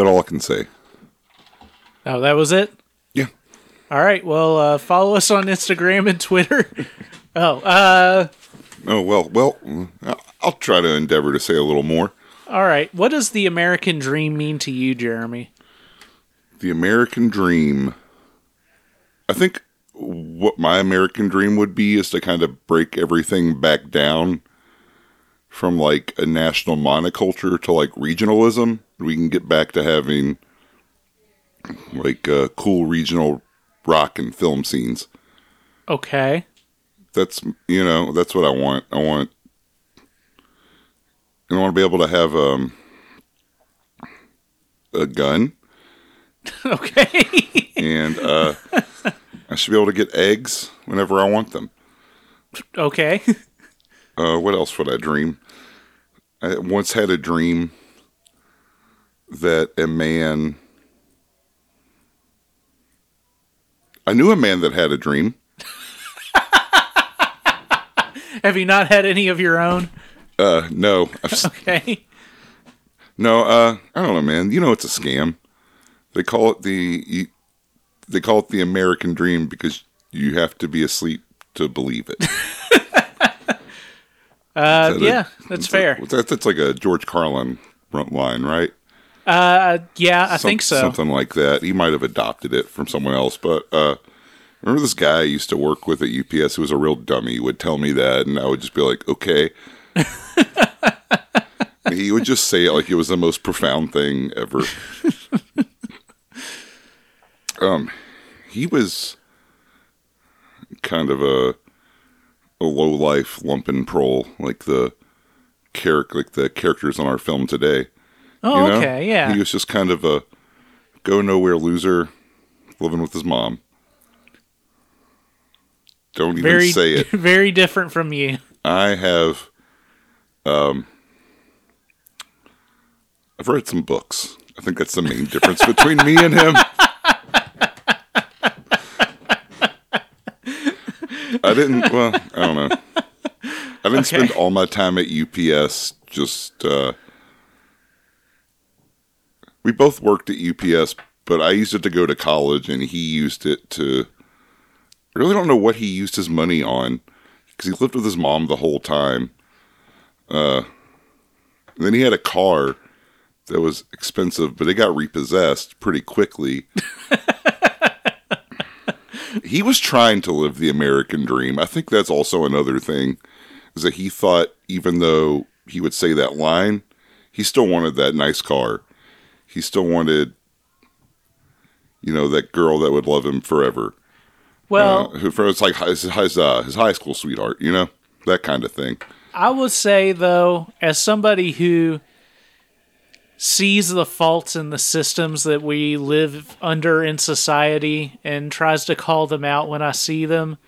That all I can say? Oh, that was it. Yeah. All right. Well, uh, follow us on Instagram and Twitter. oh, uh, Oh well, well, I'll- I'll try to endeavor to say a little more. all right. What does the American dream mean to you, Jeremy? The American dream. I think what my American dream would be is to kind of break everything back down from like a national monoculture to like regionalism. We can get back to having like uh, cool regional rock and film scenes. Okay. That's you know that's what I want. I want. I want to be able to have um, a gun. okay. and uh, I should be able to get eggs whenever I want them. okay. Uh, what else would I dream? I once had a dream that a man. I knew a man that had a dream. Have you not had any of your own? Uh, no, I've, Okay. no. Uh, I don't know, man. You know, it's a scam. They call it the. They call it the American dream because you have to be asleep to believe it. Uh, that a- yeah, that's fair. That, that's like a George Carlin front line, right? Uh, yeah, I Some- think so. Something like that. He might have adopted it from someone else, but uh, remember this guy I used to work with at UPS who was a real dummy he would tell me that, and I would just be like, okay. he would just say it like it was the most profound thing ever. um, he was kind of a a low life lumpen prole, like the character, like the characters on our film today. Oh, You know? okay, yeah. He was just kind of a go nowhere loser living with his mom. Don't even very, say it. very different from you. I have um I've read some books. I think that's the main difference between me and him. I didn't well, I don't know. I didn't Okay. spend all my time at UPS just uh we both worked at UPS, but I used it to go to college and he used it to I really don't know what he used his money on because he lived with his mom the whole time. Uh, then he had a car that was expensive, but it got repossessed pretty quickly. he was trying to live the American dream. I think that's also another thing is that he thought even though he would say that line, he still wanted that nice car. He still wanted, you know, that girl that would love him forever. Well, Uh, who for it's like his his, uh, his high school sweetheart, you know, that kind of thing. I would say though, as somebody who sees the faults in the systems that we live under in society and tries to call them out when I see them,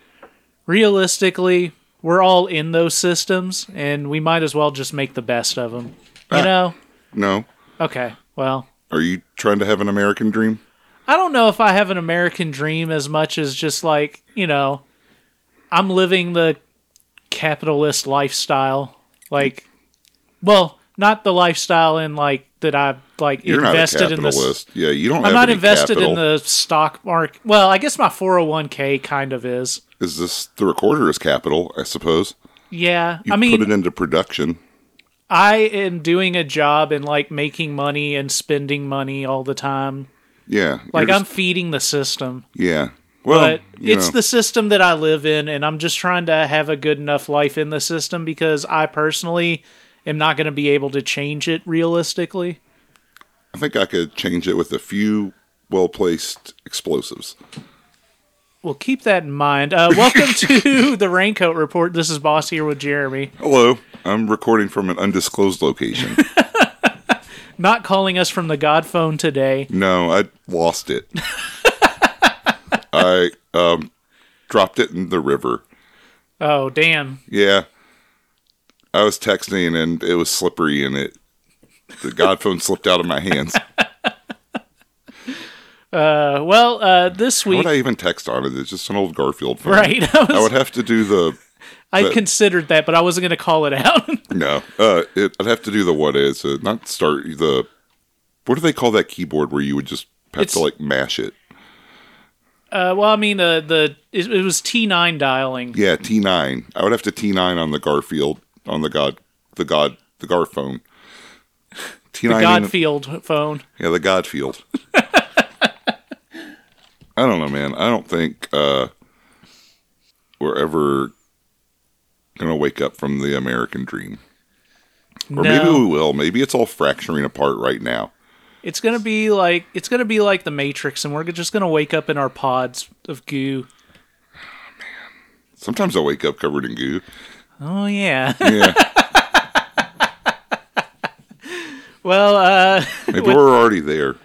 realistically, we're all in those systems and we might as well just make the best of them. You Ah. know? No, Okay. Well, are you trying to have an American dream? I don't know if I have an American dream as much as just like, you know, I'm living the capitalist lifestyle. Like, well, not the lifestyle in like that I like You're invested not a in this. capitalist. yeah, you don't. I'm not invested in the stock market. Well, I guess my 401k kind of is. Is this the recorder is capital? I suppose Yeah. you I mean, put it into production. I am doing a job and like making money and spending money all the time. Yeah, Like you're I'm feeding the system. Yeah, well, but it's know, the system that I live in, and I'm just trying to have a good enough life in the system because I personally am not going to be able to change it realistically. I think I could change it with a few well placed explosives. Well, keep that in mind. Uh, welcome to the Raincoat Report. This is Boss here with Jeremy. Hello, I'm recording from an undisclosed location. Not calling us from the God phone today. no, I lost it. I um dropped it in the river. Oh, damn. Yeah. I was texting and it was slippery and it the god phone slipped out of my hands. Uh, well, uh, this How week, would I even text on it? It's just an old Garfield phone. right? I, I would have to do the I considered that, but I wasn't going to call it out. no. Uh, it, I'd have to do the what is uh, not start the What do they call that keyboard where you would just have It's- to like mash it? Uh, well, I mean, uh, the it, it was T9 dialing. Yeah, T9. I would have to T9 on the Garfield on the God the God the Gar phone. The T9 ain't- Godfield phone. Yeah, the Godfield. I don't know, man. I don't think uh, we're ever gonna wake up from the American dream, or maybe we will. Maybe it's all fracturing apart right now. it's gonna be like it's gonna be like the Matrix, and we're just gonna wake up in our pods of goo. Man, Sometimes I wake up covered in goo. Oh yeah. Yeah, well, uh, maybe we're already there.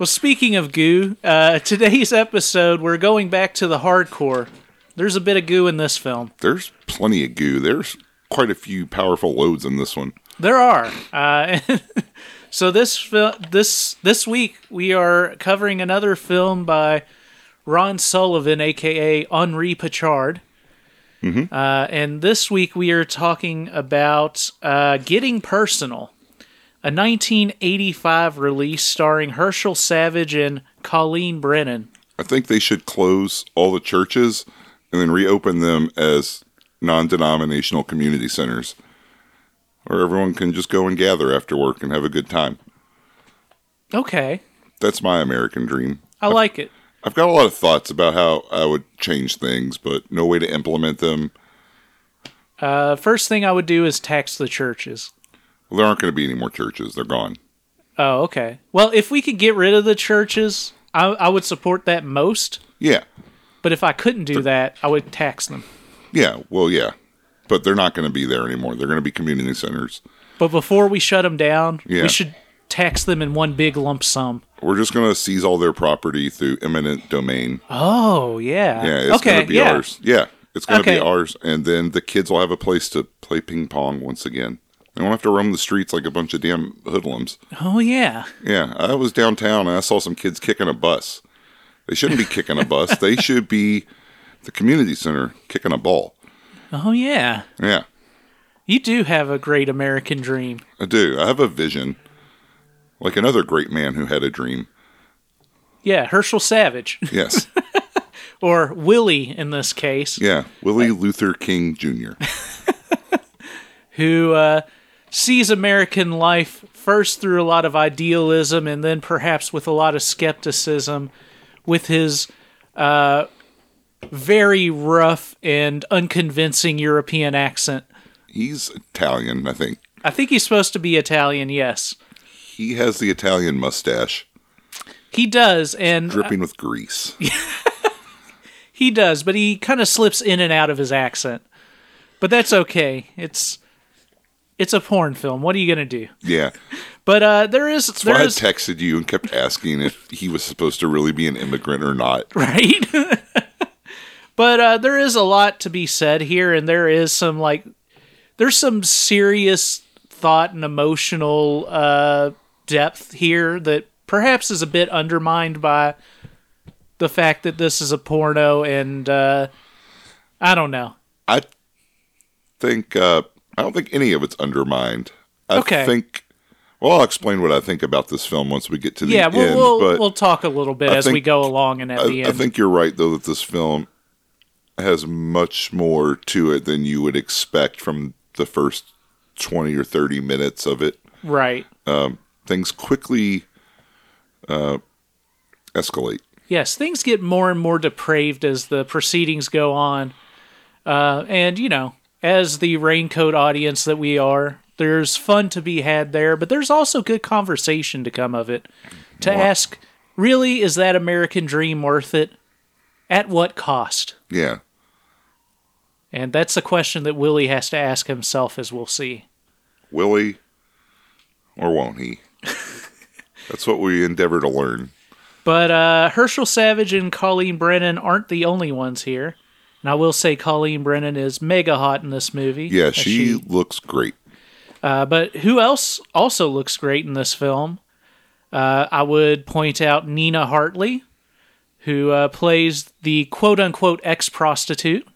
Well. Speaking of goo, uh, today's episode we're going back to the hardcore. There's a bit of goo in this film. There's plenty of goo. There's quite a few powerful loads in this one. There are. Uh, so this this this week we are covering another film by Ron Sullivan, aka Henri Pachard. Uh, and this week we are talking about uh, Getting Personal, a 1985 release starring Herschel Savage and Colleen Brennan. I think they should close all the churches and then reopen them as non-denominational community centers, where everyone can just go and gather after work and have a good time. Okay, That's my American dream. I like it. I've got a lot of thoughts about how I would change things, but no way to implement them. Uh, first thing I would do is tax the churches. Well, there aren't going to be any more churches. They're gone. Oh, okay. Well, if we could get rid of the churches, I, I would support that most. Yeah. But if I couldn't do that, I would tax them. Yeah. Well, yeah. But they're not going to be there anymore. They're going to be community centers. But before we shut them down, Yeah. we should tax them in one big lump sum. We're just going to seize all their property through eminent domain. Oh, yeah. Yeah, it's okay, going to be yeah. ours. Yeah, it's going to Okay. be ours. And then the kids will have a place to play ping pong once again. They won't have to roam the streets like a bunch of damn hoodlums. Oh, yeah. Yeah, I was downtown and I saw some kids kicking a bus. They shouldn't be kicking a bus. They should be the community center kicking a ball. Oh, yeah. Yeah, You do have a great American dream. I do. I have a vision. Like another great man who had a dream. Yeah, Herschel Savage, Yes. or Willie in this case, Yeah. Willie Luther King Jr. who uh, sees American life first through a lot of idealism and then perhaps with a lot of skepticism with his uh, very rough and unconvincing European accent. He's Italian, I think. I think he's supposed to be Italian, yes. He has the Italian mustache He does, and dripping with grease. he does, but he kind of slips in and out of his accent. But that's okay. It's it's a porn film. What are you gonna do? Yeah. But uh, there is So there I had is texted you and kept asking if he was supposed to really be an immigrant or not. right. but uh, there is a lot to be said here, and there is some like there's some serious thought and emotional uh, depth here that perhaps is a bit undermined by the fact that this is a porno, and uh, I don't know. I think uh, I don't think any of it's undermined. I Okay. think. Well, I'll explain what I think about this film once we get to the Yeah, end. we'll we'll, we'll talk a little bit I as we go along and at the I, I think you're right, though, that this film has much more to it than you would expect from the first twenty or thirty minutes of it. right. Things quickly uh, escalate. Yes, things get more and more depraved as the proceedings go on. Uh, and, you know, as the raincoat audience that we are, there's fun to be had there, but there's also good conversation to come of it. To ask, really, is that American dream worth it? At what cost? Yeah. And that's the question that Willie has to ask himself, as we'll see. Will he or won't he? That's what we endeavor to learn. But uh, Herschel Savage and Colleen Brennan aren't the only ones here. And I will say Colleen Brennan is mega hot in this movie. Yeah, as she, looks great. Uh, but who else also looks great in this film? Uh, I would point out Nina Hartley, who uh, plays the quote unquote ex prostitute.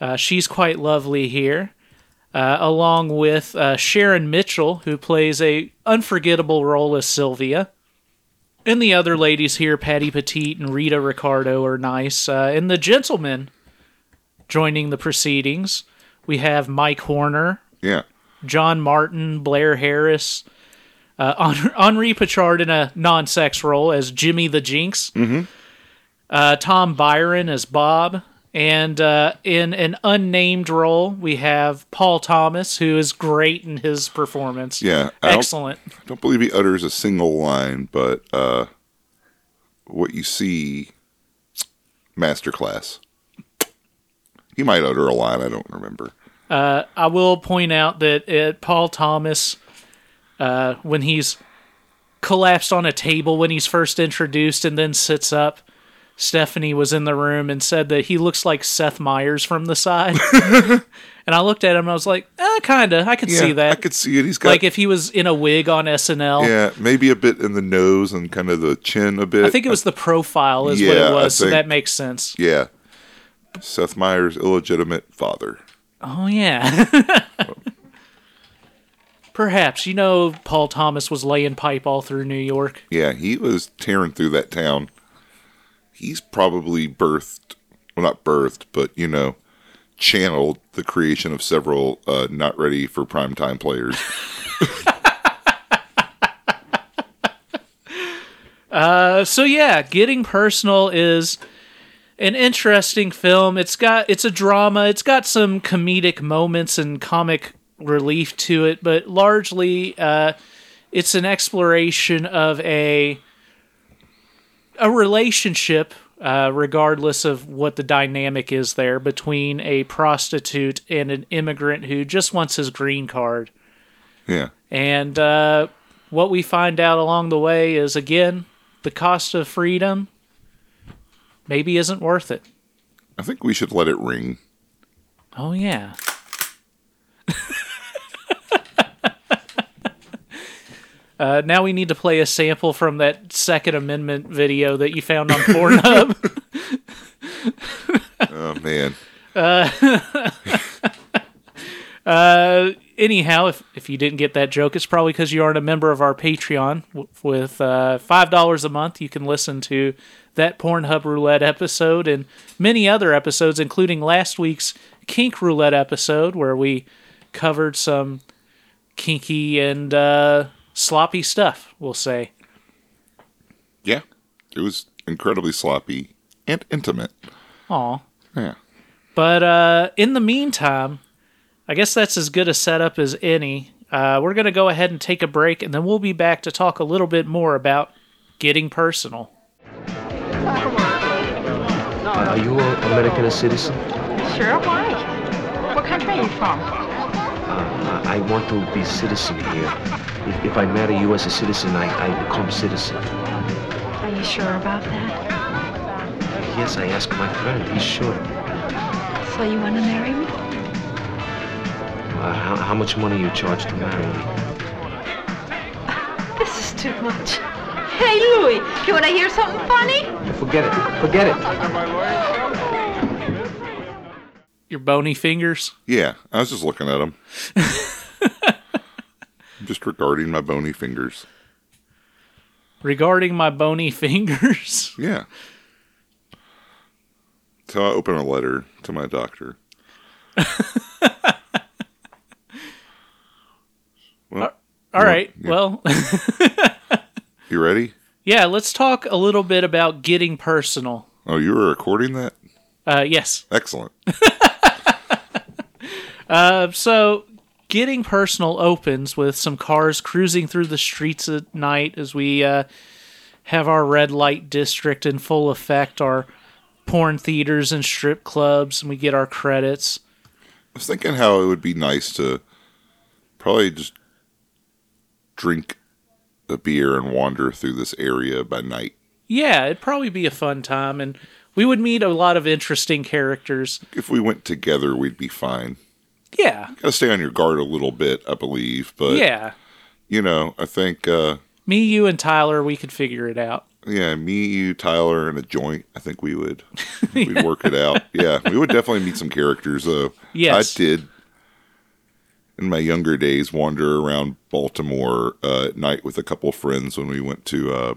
Uh, she's quite lovely here. uh, along with uh, Sharon Mitchell, who plays a unforgettable role as Sylvia. And the other ladies here, Patty Petit and Rita Ricardo, are nice. Uh, and the gentlemen joining the proceedings, we have Mike Horner, Yeah. John Martin, Blair Harris, uh, Henri Pachard in a non-sex role as Jimmy the Jinx, mm-hmm. uh, Tom Byron as Bob, and uh, in an unnamed role we have Paul Thomas, who is great in his performance. Yeah. I don't, excellent. I don't believe he utters a single line, but uh, what you see, masterclass. He might utter a line. I don't remember. Uh, I will point out that it, Paul Thomas, uh, when he's collapsed on a table when he's first introduced and then sits up, Stephanie was in the room and said that he looks like Seth Meyers from the side. and I looked at him and I was like, eh, kinda. I could Yeah, see that. I could see it. He's got like if he was in a wig on SNL. yeah, maybe a bit in the nose and kind of the chin a bit. I think it was the profile is what it I was, so that makes sense. yeah. Seth Meyers' illegitimate father. Oh yeah. Perhaps you know Paul Thomas was laying pipe all through New York. Yeah, he was tearing through that town. He's probably birthed, well, not birthed, but you know, channeled the creation of several uh, not ready for primetime players. Uh, so yeah, getting personal is an interesting film. It's got it's a drama. It's got some comedic moments and comic relief to it, but largely uh, it's an exploration of a a relationship, uh, regardless of what the dynamic is there between a prostitute and an immigrant who just wants his green card. yeah, And uh, what we find out along the way is again, the cost of freedom maybe isn't worth it. I think we should let it ring. Oh, yeah. Uh, now we need to play a sample from that Second Amendment video that you found on Pornhub. Oh man, Uh, anyhow, if, if you didn't get that joke, it's probably because you aren't a member of our Patreon. W- With uh, $5 a month, you can listen to that Pornhub Roulette episode and many other episodes, including last week's Kink Roulette episode, where we covered some kinky and uh, sloppy stuff, we'll say. yeah, it was incredibly sloppy and intimate. Aw. Yeah, But uh, in the meantime, I guess that's as good a setup as any. Uh, we're going to go ahead and take a break, and then we'll be back to talk a little bit more about getting personal. Are you an American citizen? Sure, why? What country are you from? Uh, I want to be citizen here. If, if I marry you as a citizen, I, I become citizen. Are you sure about that? Yes, I asked my friend. He's sure. So you want to marry me? Uh, how, how much money you charge to marry me? This is too much. Hey, Louie, you want to hear something funny? Forget it. Forget it. Your bony fingers? yeah. I was just looking at him. Just regarding my bony fingers. Regarding my bony fingers, Yeah. So I open a letter to my doctor. well, all right. yeah. Well, you ready? yeah, let's talk a little bit about getting personal. Oh, you were recording that? Uh, yes. Excellent. Uh, so, getting personal opens with some cars cruising through the streets at night as we uh, have our red light district in full effect, our porn theaters and strip clubs, and we get our credits. I was thinking how it would be nice to probably just drink a beer and wander through this area by night. Yeah, it'd probably be a fun time, and we would meet a lot of interesting characters. If we went together, we'd be fine. Yeah, Gotta stay on your guard a little bit, I believe. But, yeah. you know, I think, uh, Me, you, and Tyler, we could figure it out. yeah, me, you, Tyler, and a joint, I think we would we'd work it out. Yeah, we would definitely meet some characters, though. Yes. I did. in my younger days wander around Baltimore uh, at night with a couple friends when we went to uh,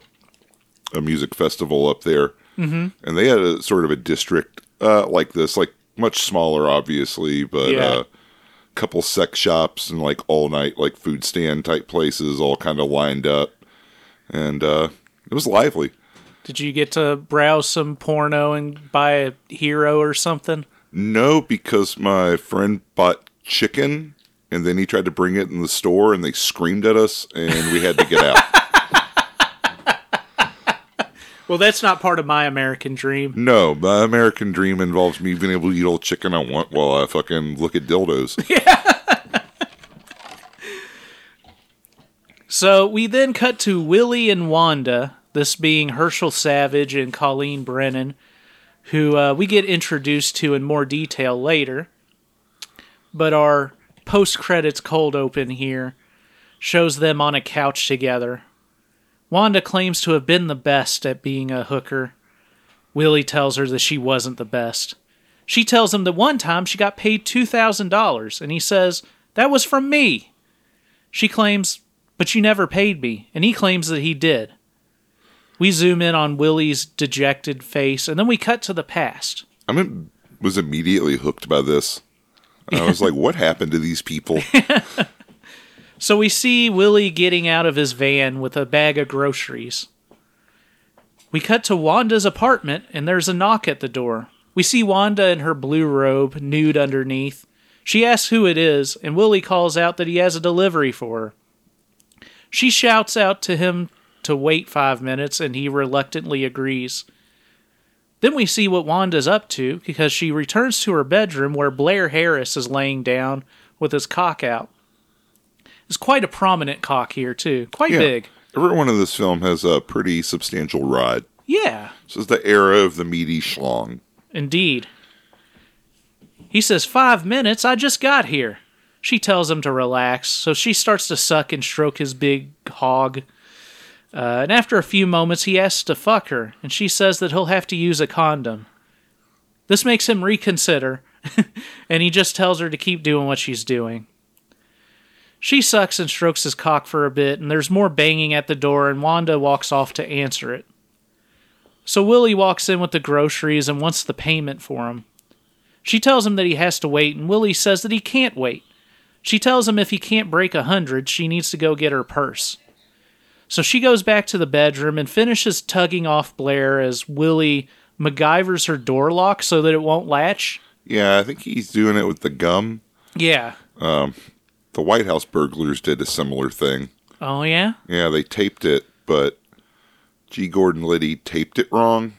a music festival up there, mm-hmm. and they had a sort of a district uh, like this, like much smaller, obviously, but Yeah. Couple sex shops and like all night like food stand type places, all kind of lined up, and uh, it was lively. Did you get to browse some porno and buy a hero or something? No, because my friend bought chicken and then he tried to bring it in the store and they screamed at us and we had to get out. Well, that's not part of my American dream. no, my American dream involves me being able to eat all the chicken I want while I fucking look at dildos. Yeah. So we then cut to Willie and Wanda, this being Herschel Savage and Colleen Brennan, who uh, we get introduced to in more detail later. But our post credits cold open here shows them on a couch together. Wanda claims to have been the best at being a hooker. Willie tells her that she wasn't the best. She tells him that one time she got paid $2,000, and he says, That was from me. She claims, But you never paid me, and he claims that he did. We zoom in on Willie's dejected face, and then we cut to the past. I mean, was immediately hooked by this. And I was like, what happened to these people? So we see Willie getting out of his van with a bag of groceries. We cut to Wanda's apartment, and there's a knock at the door. We see Wanda in her blue robe, nude underneath. She asks who it is, and Willie calls out that he has a delivery for her. She shouts out to him to wait five minutes, and he reluctantly agrees. Then we see what Wanda's up to because she returns to her bedroom where Blair Harris is laying down with his cock out. It's quite a prominent cock here, too. Quite Yeah. big. Everyone in this film has a pretty substantial rod. Yeah, This is the era of the meaty schlong. indeed. He says, Five minutes, I just got here. She tells him to relax, so she starts to suck and stroke his big hog. Uh, and after a few moments, he asks to fuck her, and she says that he'll have to use a condom. This makes him reconsider, and he just tells her to keep doing what she's doing. She sucks and strokes his cock for a bit, and there's more banging at the door, and Wanda walks off to answer it. So Willie walks in with the groceries and wants the payment for him. She tells him that he has to wait, and Willie says that he can't wait. She tells him if he can't break a hundred, she needs to go get her purse. So she goes back to the bedroom and finishes tugging off Blair as Willie MacGyvers her door lock so that it won't latch. Yeah, I think he's doing it with the gum. Yeah. Um, The White House burglars did a similar thing. Oh, yeah? Yeah, they taped it, but G. Gordon Liddy taped it wrong,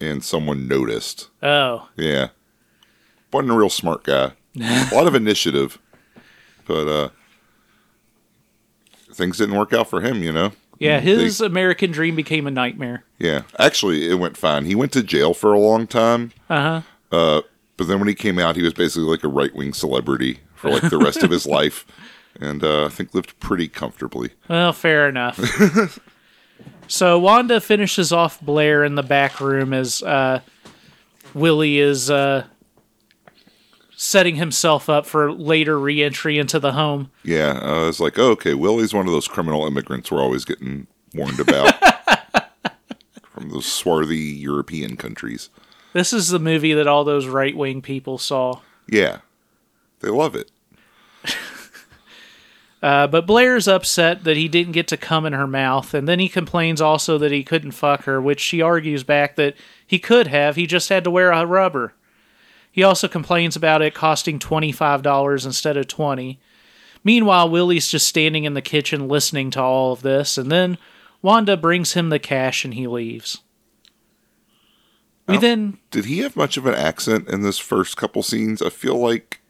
and someone noticed. Oh. Yeah. Wasn't a real smart guy. a lot of initiative, but uh, things didn't work out for him, you know? Yeah, They- his American dream became a nightmare. yeah. Actually, it went fine. He went to jail for a long time, Uh huh. Uh But then when he came out, he was basically like a right wing celebrity for like the rest of his life, and uh, I think lived pretty comfortably. Well, fair enough. so Wanda finishes off Blair in the back room as uh, Willie is uh, setting himself up for later reentry into the home. Yeah, I was like, oh, okay, Willie's one of those criminal immigrants we're always getting warned about from those swarthy European countries. This is the movie that all those right wing people saw. Yeah, they love it. Uh, but Blair's upset that he didn't get to come in her mouth, and then he complains also that he couldn't fuck her, which she argues back that he could have, he just had to wear a rubber. He also complains about it costing $25 instead of 20 Meanwhile, Willie's just standing in the kitchen listening to all of this, and then Wanda brings him the cash and he leaves. We then Did he have much of an accent in this first couple scenes? I feel like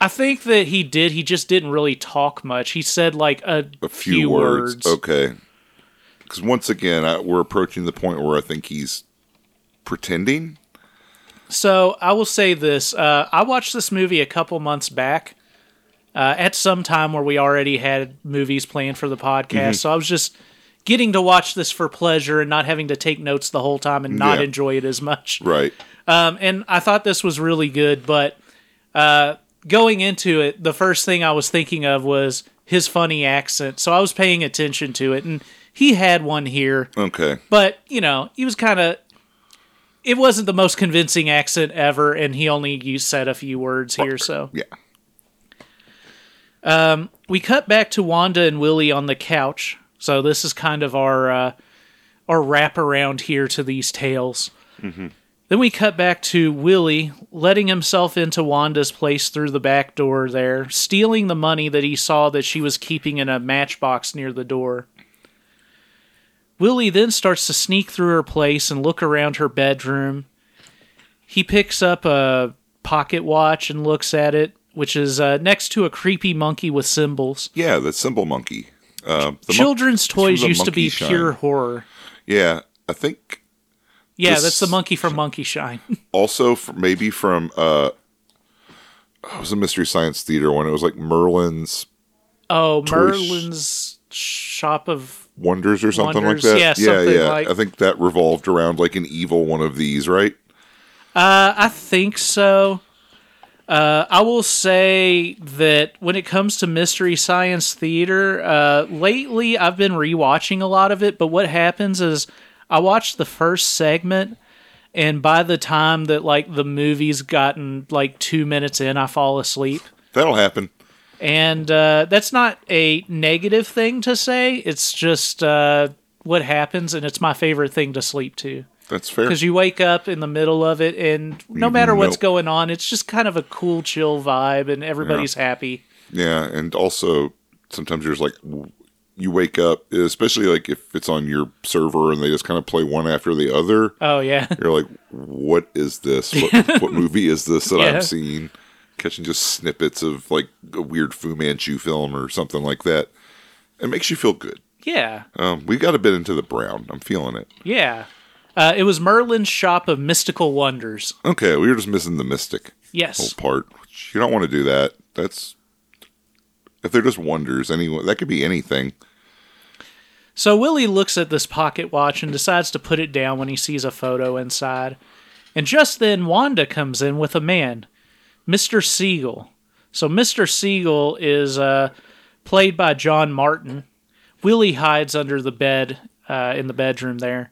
I think that he did. He just didn't really talk much. He said like a, a few, words. Okay. Because once again, I, we're approaching the point where I think he's pretending. So I will say this: uh, I watched this movie a couple months back, uh, at some time where we already had movies planned for the podcast. So I was just getting to watch this for pleasure and not having to take notes the whole time and not Yeah. enjoy it as much. Right. Um, and I thought this was really good, but uh, going into it, the first thing I was thinking of was his funny accent. So I was paying attention to it, and he had one here, Okay. but you know, he was kind of. It wasn't the most convincing accent ever, and he only used said a few words here. So Yeah. Um, we cut back to Wanda and Willie on the couch. So this is kind of our uh, our wraparound here to these tales. Then we cut back to Willie letting himself into Wanda's place through the back door there, stealing the money that he saw that she was keeping in a matchbox near the door. Willie then starts to sneak through her place and look around her bedroom. He picks up a pocket watch and looks at it, which is uh, next to a creepy monkey with symbols. Yeah, the symbol monkey. Uh, the Children's from toys used to be Shine. pure horror. Yeah, I think Yeah, This- that's the monkey from Monkey Shine. also maybe from uh, it was a Mystery Science Theater one. It was like Merlin's oh, Toy sh- Merlin's Shop of Wonders or something Wonders, like that. yeah, yeah, yeah. like- I think that revolved around like an evil one of these, right? Uh, I think so. Uh, I will say that when it comes to Mystery Science Theater, uh, lately I've been rewatching a lot of it, but what happens is I watched the first segment, and by the time that like the movie's gotten like two minutes in, I fall asleep. That'll happen. And uh, that's not a negative thing to say. It's just uh, what happens, and it's my favorite thing to sleep to. That's fair. Because you wake up in the middle of it, and no You matter what's going on, it's just kind of a cool, chill vibe, and everybody's happy. Yeah, and also sometimes there's like w- you wake up, especially like if it's on your server and they just kind of play one after the other. Oh yeah, You're like, what is this? What, what movie is this that Yeah. I'm seeing? Catching just snippets of like a weird Fu Manchu film or something like that. It makes you feel good. yeah, Um, we got a bit into the brown. I'm feeling it. yeah. Uh, it was Merlin's Shop of Mystical Wonders. Okay, we were just missing the mystic Yes, part. You don't want to do that. That's if they're just wonders. Anyway, that could be anything. So Willie looks at this pocket watch and decides to put it down when he sees a photo inside. And just then, Wanda comes in with a man, Mr. Siegel. So Mr. Siegel is uh, played by John Martin. Willie hides under the bed uh, in the bedroom there.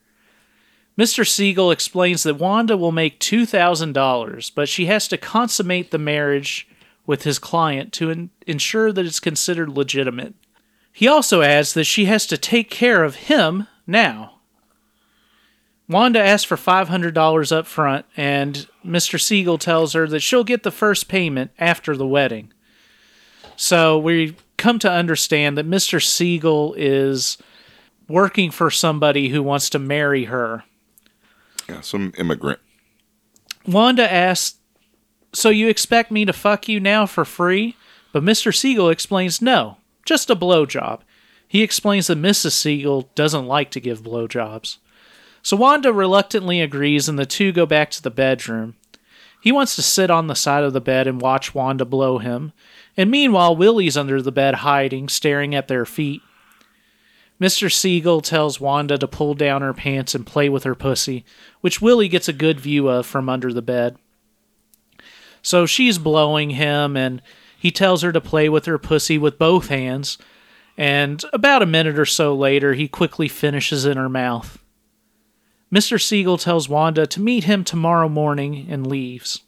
Mr. Siegel explains that Wanda will make $2,000, but she has to consummate the marriage with his client to en- ensure that it's considered legitimate. He also adds that she has to take care of him now. Wanda asks for $500 up front, and Mr. Siegel tells her that she'll get the first payment after the wedding. So we come to understand that Mr. Siegel is working for somebody who wants to marry her. Yeah, some immigrant. Wanda asks, So you expect me to fuck you now for free? But Mr. Siegel explains no, just a blowjob. He explains that Mrs. Siegel doesn't like to give blowjobs. So Wanda reluctantly agrees, and the two go back to the bedroom. He wants to sit on the side of the bed and watch Wanda blow him, and meanwhile, Willie's under the bed hiding, staring at their feet. Mr. Siegel tells Wanda to pull down her pants and play with her pussy, which Willie gets a good view of from under the bed. So she's blowing him, and he tells her to play with her pussy with both hands. And about a minute or so later, he quickly finishes in her mouth. Mr. Siegel tells Wanda to meet him tomorrow morning and leaves.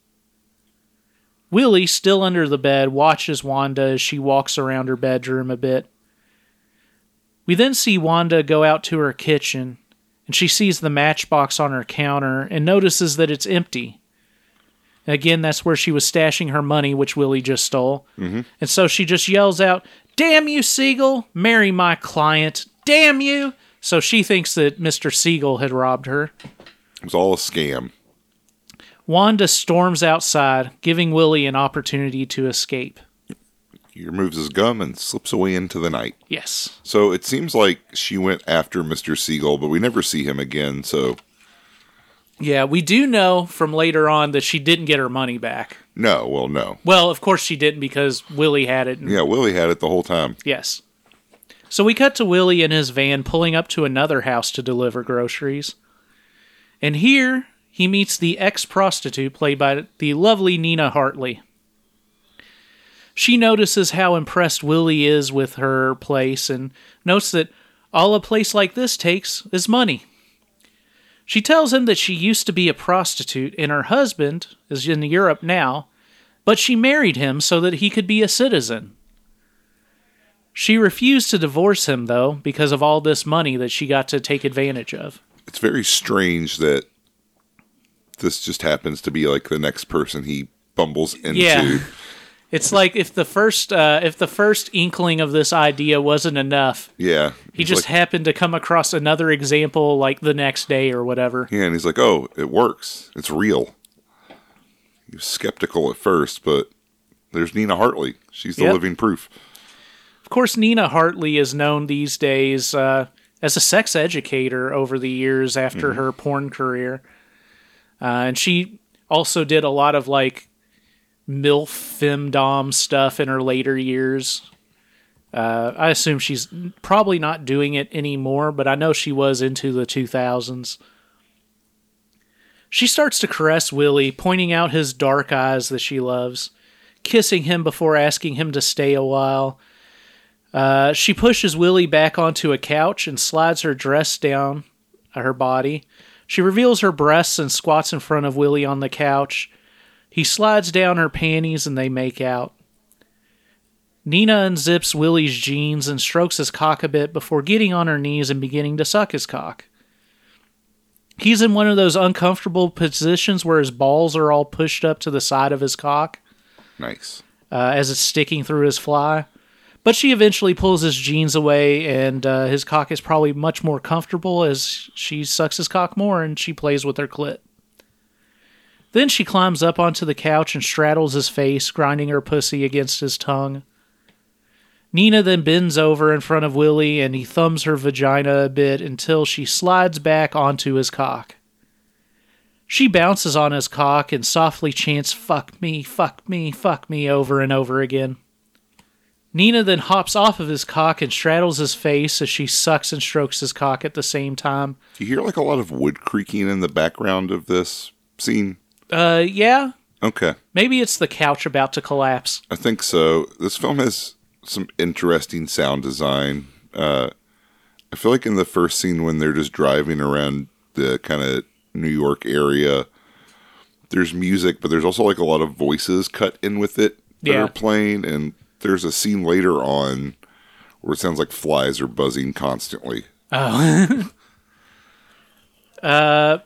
Willie, still under the bed, watches Wanda as she walks around her bedroom a bit. We then see Wanda go out to her kitchen, and she sees the matchbox on her counter and notices that it's empty. And again, that's where she was stashing her money, which Willie just stole. Mm-hmm. And so she just yells out, Damn you, Siegel! Marry my client! Damn you! So she thinks that Mr. Siegel had robbed her. It was all a scam. Wanda storms outside, giving Willie an opportunity to escape. He removes his gum and slips away into the night. Yes. So it seems like she went after Mr. Siegel, but we never see him again. So Yeah, we do know from later on that she didn't get her money back. no, well, no. Well, of course she didn't because Willie had it. and- Yeah, Willie had it the whole time. Yes. So we cut to Willie in his van pulling up to another house to deliver groceries. And here he meets the ex prostitute played by the lovely Nina Hartley. She notices how impressed Willie is with her place and notes that all a place like this takes is money. She tells him that she used to be a prostitute and her husband is in Europe now, but she married him so that he could be a citizen. She refused to divorce him, though, because of all this money that she got to take advantage of. It's very strange that this just happens to be like the next person he bumbles into. Yeah. It's like if the first uh, if the first inkling of this idea wasn't enough, Yeah. he just like, happened to come across another example like the next day or whatever. Yeah, and he's like, "Oh, it works. It's real." He was skeptical at first, but there's Nina Hartley. She's the Yep. living proof. Of course, Nina Hartley is known these days uh, as a sex educator over the years after her porn career. Uh, and she also did a lot of like MILF femdom stuff in her later years. Uh, I assume she's probably not doing it anymore, but I know she was into the 2000s. She starts to caress Willie, pointing out his dark eyes that she loves, kissing him before asking him to stay a while. Uh, she pushes Willie back onto a couch and slides her dress down her body. She reveals her breasts and squats in front of Willie on the couch. He slides down her panties and they make out. Nina unzips Willie's jeans and strokes his cock a bit before getting on her knees and beginning to suck his cock. He's in one of those uncomfortable positions where his balls are all pushed up to the side of his cock Nice. uh, as it's sticking through his fly. But she eventually pulls his jeans away, and uh, his cock is probably much more comfortable as she sucks his cock more and she plays with her clit. Then she climbs up onto the couch and straddles his face, grinding her pussy against his tongue. Nina then bends over in front of Willie and he thumbs her vagina a bit until she slides back onto his cock. She bounces on his cock and softly chants, Fuck me, fuck me, fuck me, over and over again. Nina then hops off of his cock and straddles his face as she sucks and strokes his cock at the same time. Do you hear like a lot of wood creaking in the background of this scene? Uh, yeah, Okay. maybe it's the couch about to collapse. I think so. This film has some interesting sound design. Uh, I feel like in the first scene when they're just driving around the kind of New York area, there's music, but there's also like a lot of voices cut in with it that Yeah. are playing. And there's a scene later on where it sounds like flies are buzzing constantly. Oh. uh,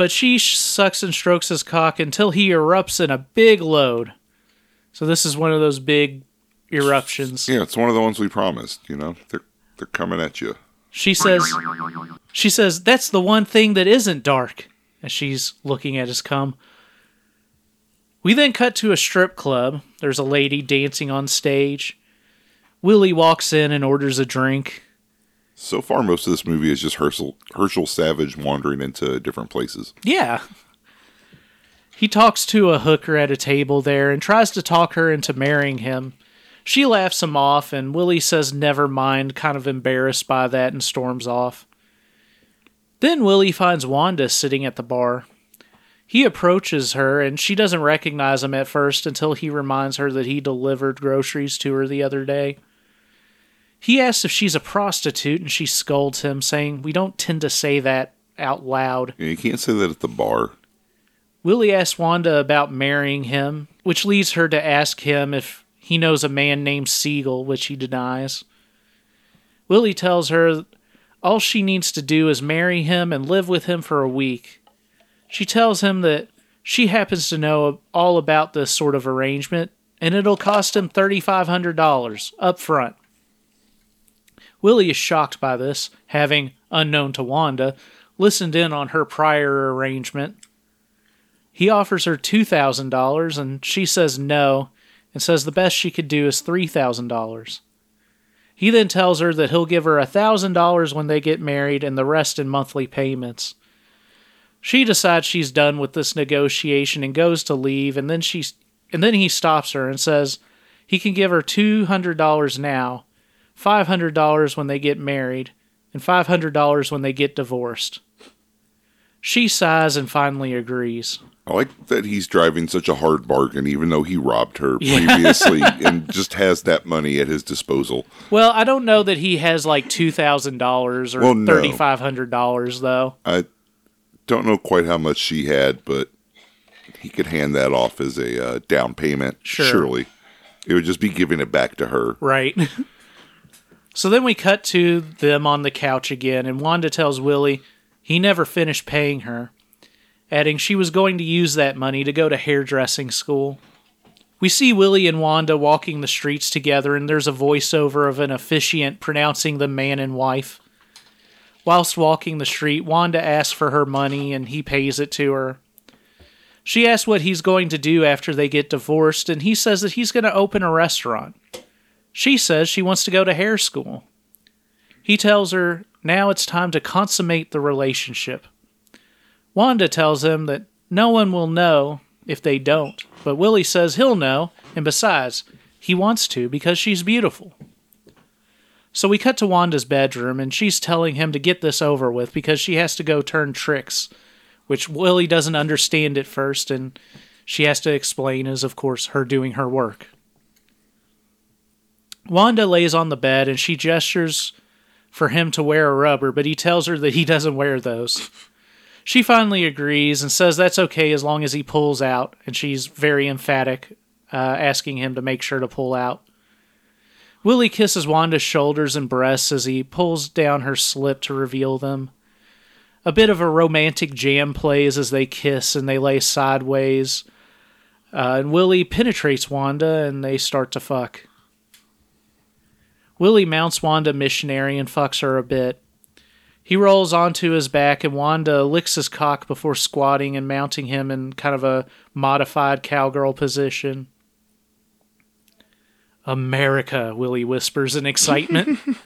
but she sucks and strokes his cock until he erupts in a big load. So this is one of those big eruptions. Yeah, it's one of the ones we promised. You know, they're they're coming at you. She says, "She says that's the one thing that isn't dark." As she's looking at his cum. We then cut to a strip club. There's a lady dancing on stage. Willie walks in and orders a drink. So far, most of this movie is just Herschel Herschel Savage wandering into different places. Yeah. He talks to a hooker at a table there and tries to talk her into marrying him. She laughs him off, and Willie says never mind, kind of embarrassed by that, and storms off. Then Willie finds Wanda sitting at the bar. He approaches her, and she doesn't recognize him at first until he reminds her that he delivered groceries to her the other day. He asks if she's a prostitute, and she scolds him, saying, We don't tend to say that out loud. You, you can't say that at the bar. Willie asks Wanda about marrying him, which leads her to ask him if he knows a man named Siegel, which he denies. Willie tells her all she needs to do is marry him and live with him for a week. She tells him that she happens to know all about this sort of arrangement, and it'll cost him $3,500 up front. Willie is shocked by this, having, unknown to Wanda, listened in on her prior arrangement. He offers her $2,000 and she says no and says the best she could do is $3,000. He then tells her that he'll give her $1,000 when they get married and the rest in monthly payments. She decides she's done with this negotiation and goes to leave and then she and then he stops her and says he can give her $200 now, $500 when they get married, and $500 when they get divorced. She sighs and finally agrees. I like that he's driving such a hard bargain, even though he robbed her previously and just has that money at his disposal. Well, I don't know that he has like two thousand dollars or Well, no. thirty five hundred dollars though. I don't know quite how much she had, but he could hand that off as a uh, down payment. Sure. Surely, it would just be giving it back to her. Right. so then we cut to them on the couch again, and Wanda tells Willie he never finished paying her, adding she was going to use that money to go to hairdressing school. We see Willie and Wanda walking the streets together, and there's a voiceover of an officiant pronouncing the man and wife. Whilst walking the street, Wanda asks for her money, and he pays it to her. She asks what he's going to do after they get divorced, and he says that he's going to open a restaurant. She says she wants to go to hair school. He tells her now it's time to consummate the relationship. Wanda tells him that no one will know if they don't, but Willie says he'll know, and besides, he wants to because she's beautiful. So we cut to Wanda's bedroom, and she's telling him to get this over with because she has to go turn tricks, which Willie doesn't understand at first, and she has to explain is, of course, her doing her work. Wanda lays on the bed and she gestures for him to wear a rubber, but he tells her that he doesn't wear those. She finally agrees and says that's okay as long as he pulls out, and she's very emphatic, uh, asking him to make sure to pull out. Willie kisses Wanda's shoulders and breasts as he pulls down her slip to reveal them. A bit of a romantic jam plays as they kiss and they lay sideways. Uh, and Willie penetrates Wanda and they start to fuck. Willie mounts Wanda missionary and fucks her a bit. He rolls onto his back and Wanda licks his cock before squatting and mounting him in kind of a modified cowgirl position. America, Willie whispers in excitement.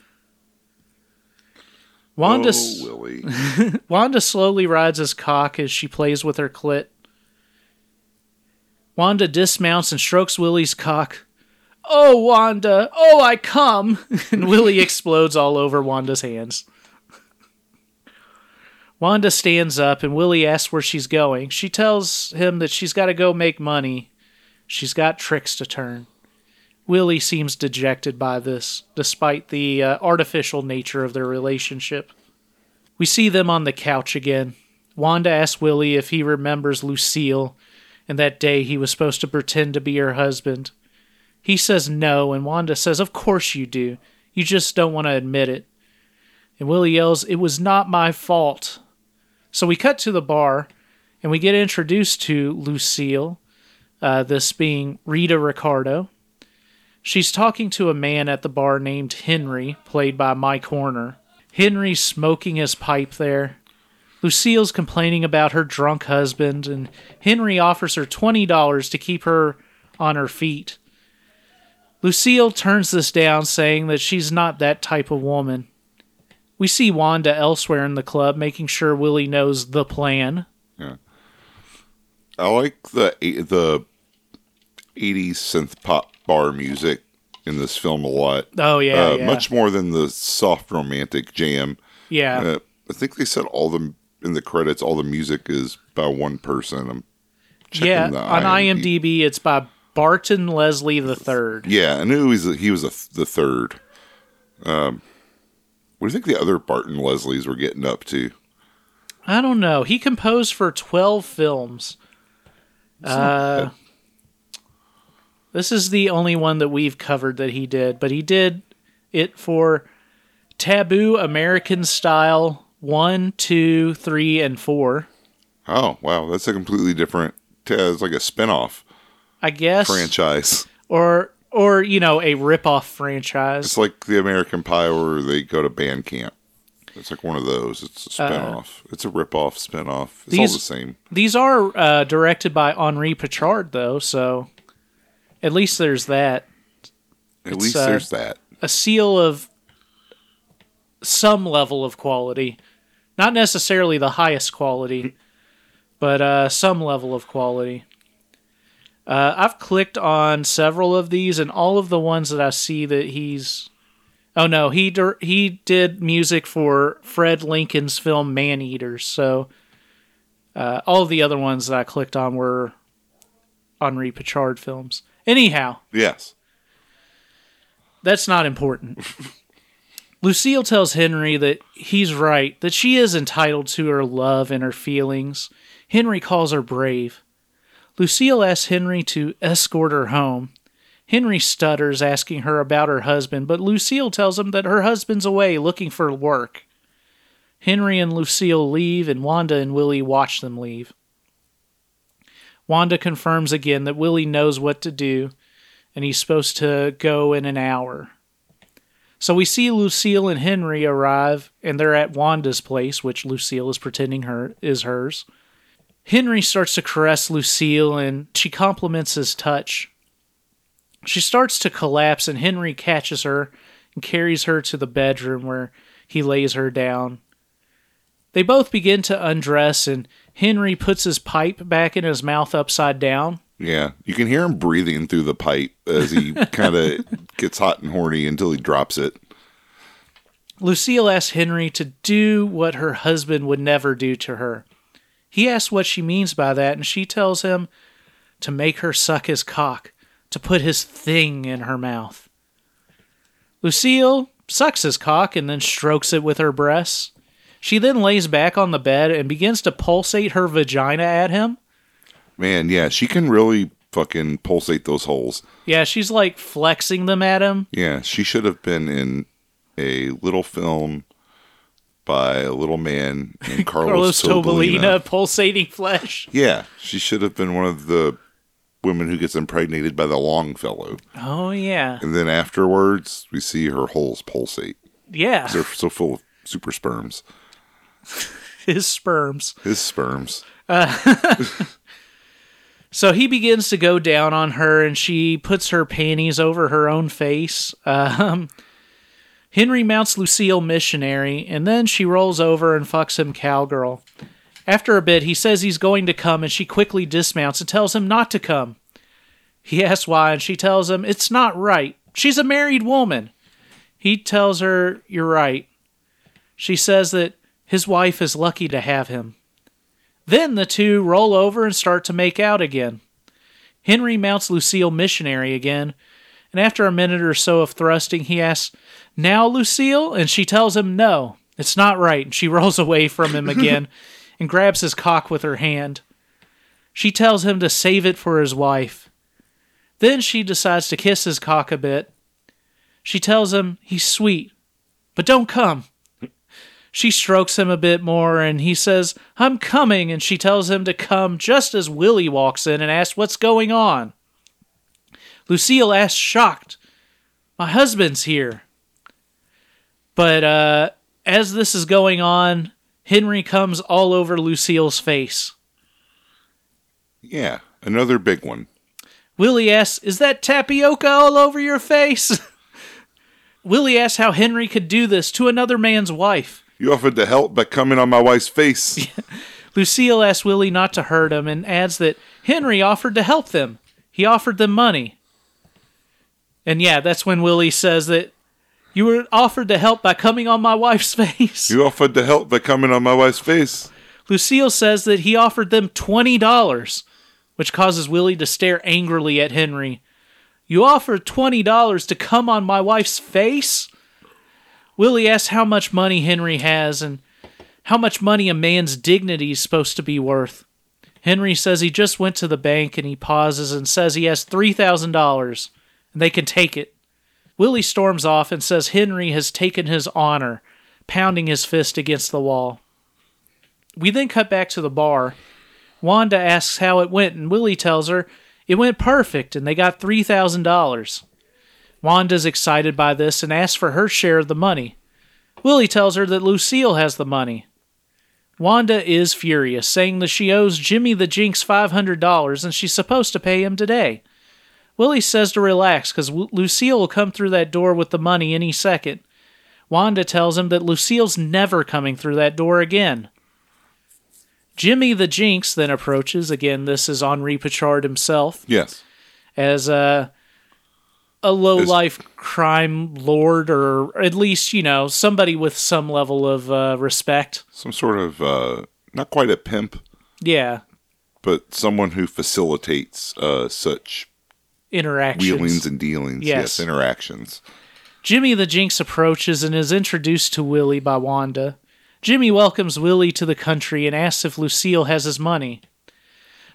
Wanda, s- oh, Willie. Wanda slowly rides his cock as she plays with her clit. Wanda dismounts and strokes Willie's cock. Oh, Wanda! Oh, I come! and Willie explodes all over Wanda's hands. Wanda stands up and Willie asks where she's going. She tells him that she's got to go make money. She's got tricks to turn. Willie seems dejected by this, despite the uh, artificial nature of their relationship. We see them on the couch again. Wanda asks Willie if he remembers Lucille and that day he was supposed to pretend to be her husband. He says no, and Wanda says, Of course you do. You just don't want to admit it. And Willie yells, It was not my fault. So we cut to the bar and we get introduced to Lucille, uh, this being Rita Ricardo. She's talking to a man at the bar named Henry, played by Mike Horner. Henry's smoking his pipe there. Lucille's complaining about her drunk husband, and Henry offers her $20 to keep her on her feet. Lucille turns this down, saying that she's not that type of woman. We see Wanda elsewhere in the club, making sure Willie knows the plan. Yeah. I like the the '80s synth pop bar music in this film a lot. Oh, yeah. uh, yeah. Much more than the soft romantic jam. yeah. Uh, I think they said all the in the credits, all the music is by one person. I'm checking yeah. On IMDb, it's by Barton Leslie the Third. Yeah, I knew he was he was a the third. Um, what do you think the other Barton Leslies were getting up to? I don't know. He composed for 12 films. Uh, this is the only one that we've covered that he did, but he did it for Taboo American Style one, two, three, and 4. Oh wow, that's a completely different. It's like a spin-off I guess. franchise. Or, or, you know, a rip-off franchise. It's like the American Pie where they go to band camp. It's like one of those. It's a spin-off. it's a rip-off spin-off. It's all Uh, the same. These are uh, directed by Henri Pachard, though, so at least there's that. At it's, least uh, there's that. a seal of some level of quality. Not necessarily the highest quality, but uh, some level of quality. Uh, I've clicked on several of these, and all of the ones that I see that he's. Oh no, he dir- he did music for Fred Lincoln's film Man Eaters. So Uh, all of the other ones that I clicked on were Henri Pachard films. Anyhow, Yes. that's not important. Lucille tells Henry that he's right, that she is entitled to her love and her feelings. Henry calls her brave. Lucille asks Henry to escort her home. Henry stutters, asking her about her husband, but Lucille tells him that her husband's away looking for work. Henry and Lucille leave, and Wanda and Willie watch them leave. Wanda confirms again that Willie knows what to do, and he's supposed to go in an hour. So we see Lucille and Henry arrive, and they're at Wanda's place, which Lucille is pretending her is hers. Henry starts to caress Lucille, and she compliments his touch. She starts to collapse, and Henry catches her and carries her to the bedroom where he lays her down. They both begin to undress, and Henry puts his pipe back in his mouth upside down. Yeah. You can hear him breathing through the pipe as he kind of gets hot and horny until he drops it. Lucille asks Henry to do what her husband would never do to her. He asks what she means by that, and she tells him to make her suck his cock, to put his thing in her mouth. Lucille sucks his cock and then strokes it with her breasts. She then lays back on the bed and begins to pulsate her vagina at him. Man, yeah, she can really fucking pulsate those holes. Yeah, she's like flexing them at him. Yeah, she should have been in a little film by a little man named Carlos, Carlos Tobalina. pulsating flesh. Yeah, she should have been one of the women who gets impregnated by the Longfellow. Oh, yeah. And then afterwards, we see her holes pulsate. Yeah. They're so full of super sperms. His sperms. His sperms. So he begins to go down on her, and she puts her panties over her own face. Um, Henry mounts Lucille missionary, and then she rolls over and fucks him cowgirl. After a bit, he says he's going to come, and she quickly dismounts and tells him not to come. He asks why, and she tells him it's not right. She's a married woman. He tells her, You're right. She says that his wife is lucky to have him. Then the two roll over and start to make out again. Henry mounts Lucille missionary again, and after a minute or so of thrusting, he asks, Now, Lucille? And she tells him, No, it's not right. And she rolls away from him again and grabs his cock with her hand. She tells him to save it for his wife. Then she decides to kiss his cock a bit. She tells him he's sweet, but don't come. She strokes him a bit more and he says, I'm coming. And she tells him to come just as Willie walks in and asks what's going on. Lucille asks, shocked, My husband's here. But uh, as this is going on, Henry comes all over Lucille's face. Yeah, another big one. Willie asks, Is that tapioca all over your face? Willie asks how Henry could do this to another man's wife. You offered to help by coming on my wife's face. Lucille asks Willie not to hurt him and adds that Henry offered to help them. He offered them money. And yeah, that's when Willie says that you were offered to help by coming on my wife's face. You offered to help by coming on my wife's face. Lucille says that he offered them $20, which causes Willie to stare angrily at Henry. You offered $20 to come on my wife's face? Willie asks how much money Henry has and how much money a man's dignity is supposed to be worth. Henry says he just went to the bank and he pauses and says he has $3,000 and they can take it. Willie storms off and says Henry has taken his honor, pounding his fist against the wall. We then cut back to the bar. Wanda asks how it went, and Willie tells her it went perfect and they got $3,000. Wanda's excited by this and asks for her share of the money. Willie tells her that Lucille has the money. Wanda is furious, saying that she owes Jimmy the Jinx $500 and she's supposed to pay him today. Willie says to relax because Lucille will come through that door with the money any second. Wanda tells him that Lucille's never coming through that door again. Jimmy the Jinx then approaches. Again, this is Henri Pachard himself Yes. as a a low life crime lord, or at least you know somebody with some level of uh, respect. Some sort of, uh, not quite a pimp, Yeah. but someone who facilitates uh, such Interactions. wheelings and dealings. Yes. interactions. Jimmy the Jinx approaches and is introduced to Willie by Wanda. Jimmy welcomes Willie to the country and asks if Lucille has his money.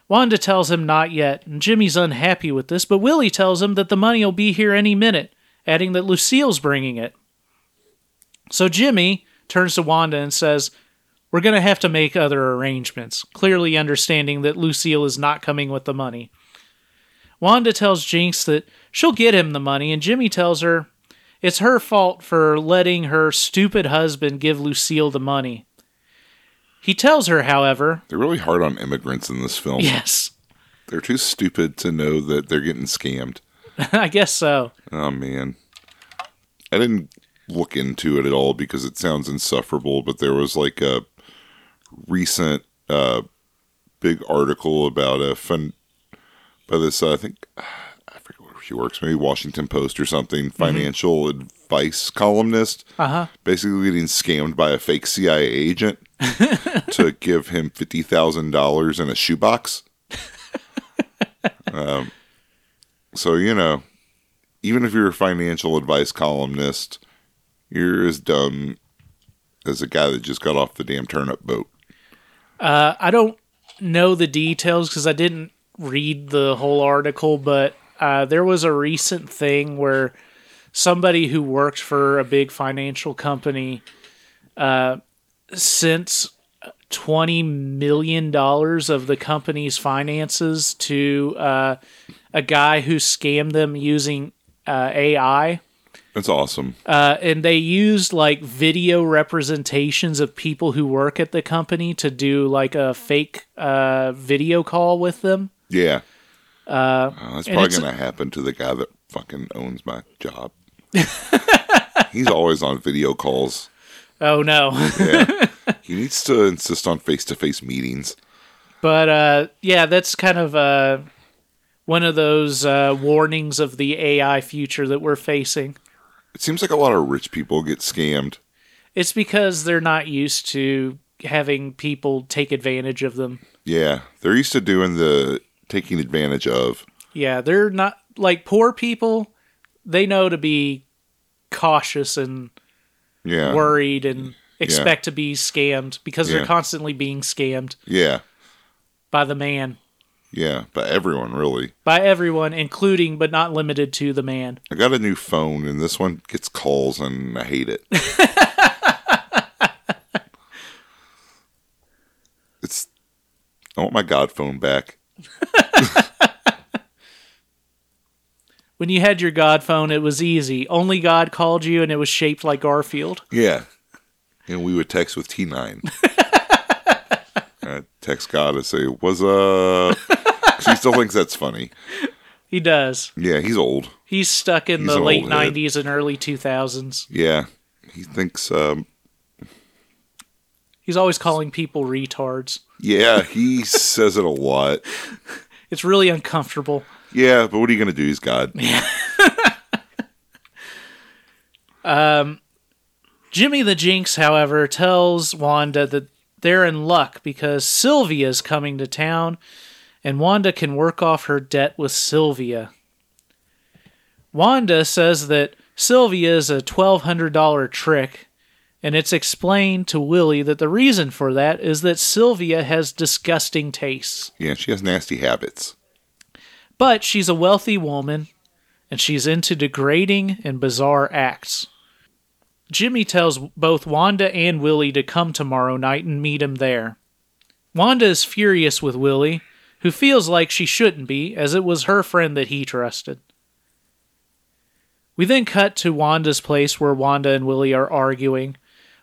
Wanda tells him not yet, and Jimmy's unhappy with this, but Willie tells him that the money will be here any minute, adding that Lucille's bringing it. So Jimmy turns to Wanda and says, We're going to have to make other arrangements, clearly understanding that Lucille is not coming with the money. Wanda tells Jinx that she'll get him the money, and Jimmy tells her it's her fault for letting her stupid husband give Lucille the money. He tells her, however, They're really hard on immigrants in this film. yes, They're too stupid to know that they're getting scammed. I guess so. Oh man. I didn't look into it at all because it sounds insufferable, but there was like a recent uh big article about a fun by this uh, I think I forget where she works, maybe Washington Post or something, financial advice columnist. Uh huh. Basically getting scammed by a fake CIA agent to give him fifty thousand dollars in a shoebox. um, so you know, even if you're a financial advice columnist, you're as dumb as a guy that just got off the damn turnip boat. Uh, I don't know the details because I didn't read the whole article, but uh, there was a recent thing where somebody who worked for a big financial company uh, sent twenty million dollars of the company's finances to uh, a guy who scammed them using uh, AI. That's awesome. Uh, and they used like video representations of people who work at the company to do like a fake uh, video call with them. Yeah. Uh, that's probably going to happen to the guy that fucking owns my job. He's always on video calls. Oh no! Yeah. he needs to insist on face to face meetings. but uh, yeah, that's kind of uh, one of those uh, warnings of the AI future that we're facing. It seems like a lot of rich people get scammed. It's because they're not used to having people take advantage of them. Yeah. They're used to doing the taking advantage of. Yeah, they're not like poor people. They know to be cautious and Yeah. worried and expect to be scammed because Yeah. they're constantly being scammed Yeah. by the man, Yeah. by everyone, really. by everyone, including but not limited to the man. I got a new phone and this one gets calls and I hate it. it's. I want my God phone back. When you had your God phone, it was easy. Only God called you, and it was shaped like Garfield. Yeah. And we would text with T9. Text God and say, What's up? he still thinks that's funny. He does. Yeah, he's old. He's stuck in He's the late old head. '90s and early 2000s. Yeah. He thinks, um, He's always calling people retards. yeah, he says it a lot. It's really uncomfortable. Yeah, but what are you going to do? He's God. Yeah. Um Jimmy the Jinx, however, tells Wanda that they're in luck because Sylvia's coming to town and Wanda can work off her debt with Sylvia. Wanda says that Sylvia is a $1,200 trick, and it's explained to Willie that the reason for that is that Sylvia has disgusting tastes. Yeah, she has nasty habits. But she's a wealthy woman, and she's into degrading and bizarre acts. Jimmy tells both Wanda and Willie to come tomorrow night and meet him there. Wanda is furious with Willie, who feels like she shouldn't be, as it was her friend that he trusted. We then cut to Wanda's place where Wanda and Willie are arguing.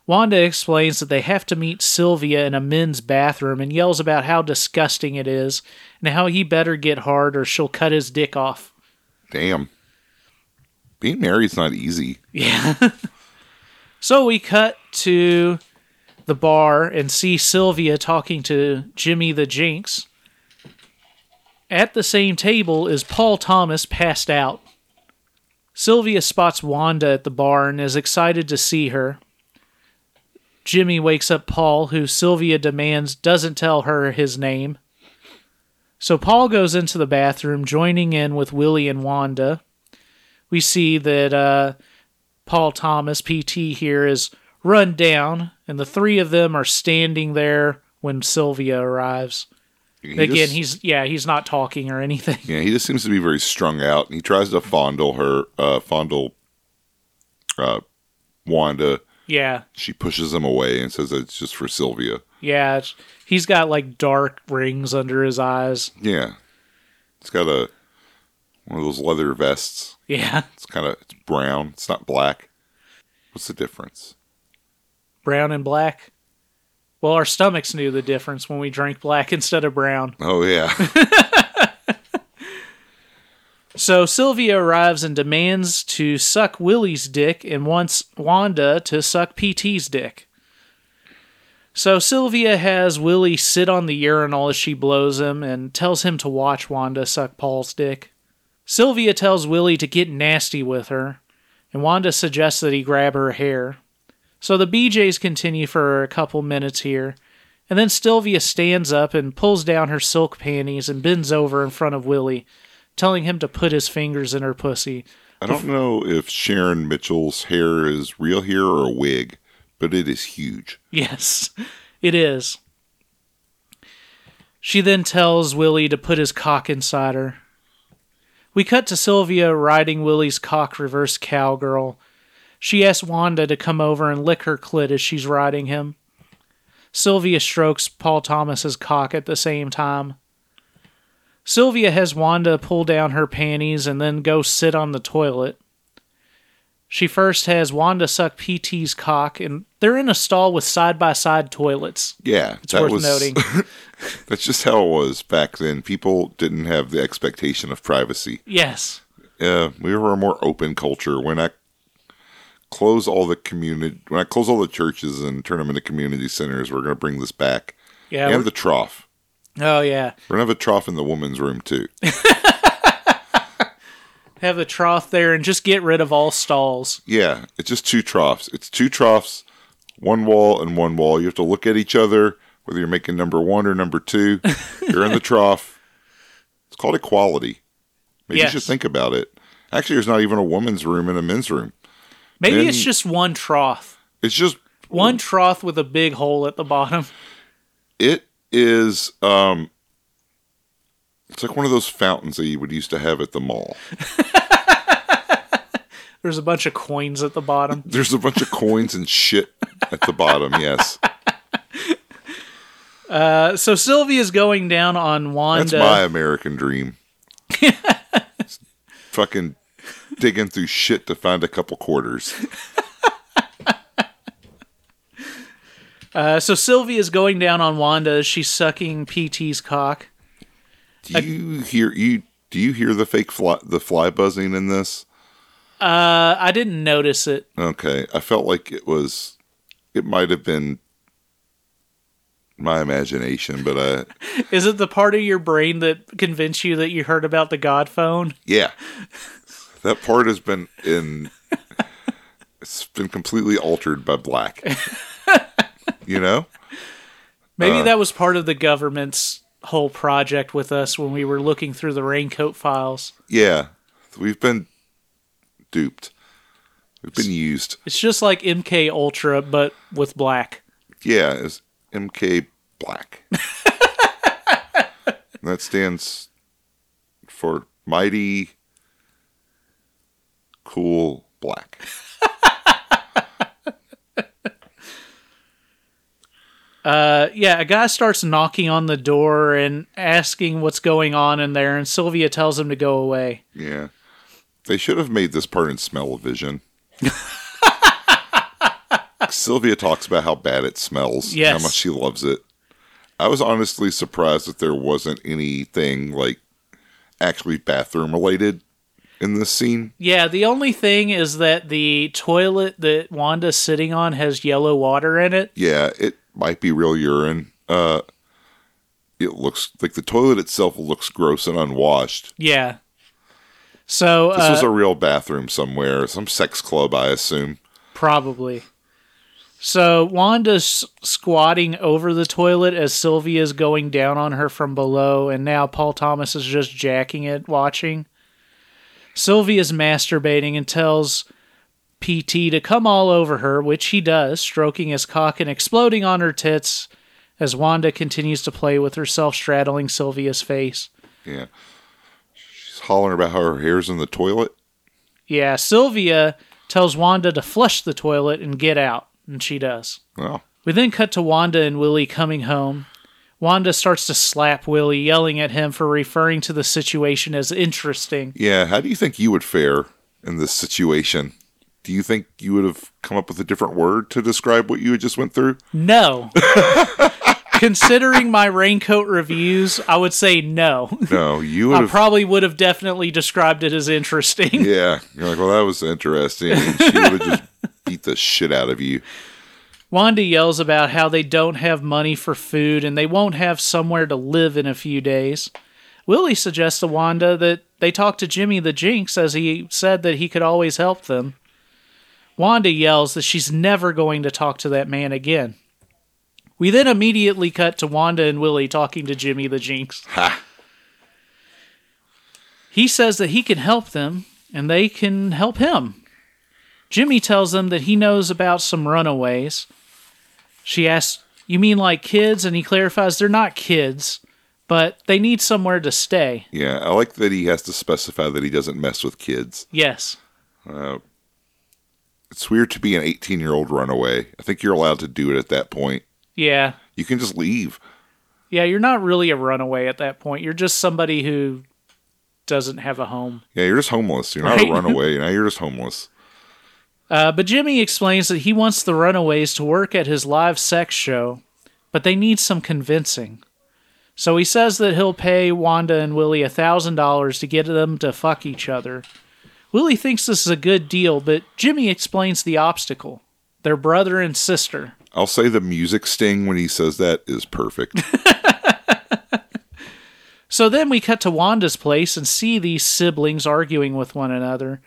Wanda explains that they have to meet Sylvia in a men's bathroom and yells about how disgusting it is and how he better get hard or she'll cut his dick off. Damn. Being married's not easy. Yeah. so we cut to the bar and see Sylvia talking to Jimmy the Jinx. At the same table is Paul Thomas passed out. Sylvia spots Wanda at the bar and is excited to see her. Jimmy wakes up Paul, who Sylvia demands doesn't tell her his name. So Paul goes into the bathroom, joining in with Willie and Wanda. We see that uh, Paul Thomas, PT, here is run down, and the three of them are standing there when Sylvia arrives. He Again, just- he's yeah, he's not talking or anything. yeah, he just seems to be very strung out. He tries to fondle her, uh, fondle uh, Wanda. Yeah, She pushes him away and says it's just for Sylvia. yeah. He's got like dark rings under his eyes. Yeah, it's got a one of those leather vests. Yeah, It's kind of it's brown. It's not black. What's the difference? brown and black. Well, our stomachs knew the difference when we drank black instead of brown. Oh yeah, So Sylvia arrives and demands to suck Willie's dick and wants Wanda to suck PT's dick. So Sylvia has Willie sit on the urinal as she blows him and tells him to watch Wanda suck Paul's dick. Sylvia tells Willie to get nasty with her, and Wanda suggests that he grab her hair. So the BJs continue for a couple minutes here, and then Sylvia stands up and pulls down her silk panties and bends over in front of Willie, telling him to put his fingers in her pussy. I don't know if Sharon Mitchell's hair is real hair or a wig, but it is huge. Yes, it is. She then tells Willie to put his cock inside her. We cut to Sylvia riding Willie's cock reverse cowgirl. She asks Wanda to come over and lick her clit as she's riding him. Sylvia strokes Paul Thomas's cock at the same time. Sylvia has Wanda pull down her panties and then go sit on the toilet. She first has Wanda suck PT's cock, and they're in a stall with side by side toilets. Yeah, It's worth noting. that's just how it was back then. People didn't have the expectation of privacy. Yes. Uh, we were a more open culture. When I close all the community, when I close all the churches and turn them into community centers, we're going to bring this back. Yeah. and the trough. Oh, yeah. We're to have a trough in the women's room too. Have a trough there and just get rid of all stalls. Yeah, it's just two troughs. It's two troughs, one wall and one wall. You have to look at each other, whether you're making number one or number two. you're in the trough. It's called equality. Maybe Yes. you should think about it. Actually, there's not even a woman's room and a men's room. Maybe Then- it's just one trough. It's just One trough with a big hole at the bottom. it is um it's like one of those fountains that you would used to have at the mall. There's a bunch of coins at the bottom. There's a bunch of coins and shit at the bottom, yes. Uh, so Sylvia's going down on Wanda. That's my American dream. Fucking digging through shit to find a couple quarters. Uh, so is going down on Wanda she's sucking PT's cock. Do you hear you do you hear the fake fly the fly buzzing in this? Uh, I didn't notice it. Okay. I felt like it was it might have been my imagination, but uh Is it the part of your brain that convinced you that you heard about the God phone? yeah. That part has been in it's been completely altered by black. you know? Maybe Uh. that was part of the government's whole project with us when we were looking through the raincoat files. Yeah. We've been duped. We've been used. It's just like MK Ultra, but with black. Yeah, it's MK Black. that stands for Mighty Cool Black. Uh, yeah, a guy starts knocking on the door and asking what's going on in there, and Sylvia tells him to go away. Yeah. They should have made this part in smell-o-vision. Sylvia talks about how bad it smells, Yes. how much she loves it. I was honestly surprised that there wasn't anything like actually bathroom related in this scene. Yeah, the only thing is that the toilet that Wanda's sitting on has yellow water in it. Yeah, it might be real urine. Uh, it looks like the toilet itself looks gross and unwashed. Yeah. So This uh, was a real bathroom somewhere, some sex club, I assume. probably. So Wanda's squatting over the toilet as Sylvia's going down on her from below, and now Paul Thomas is just jacking it, watching. Sylvia's masturbating and tells PT to come all over her, which he does, stroking his cock and exploding on her tits as Wanda continues to play with herself, straddling Sylvia's face. Yeah. She's hollering about how her hair's in the toilet. Yeah, Sylvia tells Wanda to flush the toilet and get out, and she does. Well, We then cut to Wanda and Willie coming home. Wanda starts to slap Willie, yelling at him for referring to the situation as interesting. yeah. How do you think you would fare in this situation? Do you think you would have come up with a different word to describe what you had just went through? No. Considering my raincoat reviews, I would say no. No, you would I probably would have definitely described it as interesting. yeah, you're like, well, that was interesting. And she would have just beat the shit out of you. Wanda yells about how they don't have money for food and they won't have somewhere to live in a few days. Willie suggests to Wanda that they talk to Jimmy the Jinx as he said that he could always help them. Wanda yells that she's never going to talk to that man again. We then immediately cut to Wanda and Willie talking to Jimmy the Jinx. Ha! He says that he can help them and they can help him. Jimmy tells them that he knows about some runaways. She asks, You mean like kids? And he clarifies they're not kids, but they need somewhere to stay. Yeah, I like that he has to specify that he doesn't mess with kids. Yes. Uh, It's weird to be an 18 year old runaway. I think you're allowed to do it at that point. Yeah. You can just leave. Yeah, you're not really a runaway at that point. You're just somebody who doesn't have a home. Yeah, you're just homeless. You're not Right. a runaway. Now you're just homeless. Uh, but Jimmy explains that he wants the runaways to work at his live sex show, but they need some convincing. So he says that he'll pay Wanda and Willie a $1,000 to get them to fuck each other. Willie thinks this is a good deal, but Jimmy explains the obstacle their brother and sister. I'll say the music sting when he says that is perfect. So then we cut to Wanda's place and see these siblings arguing with one another.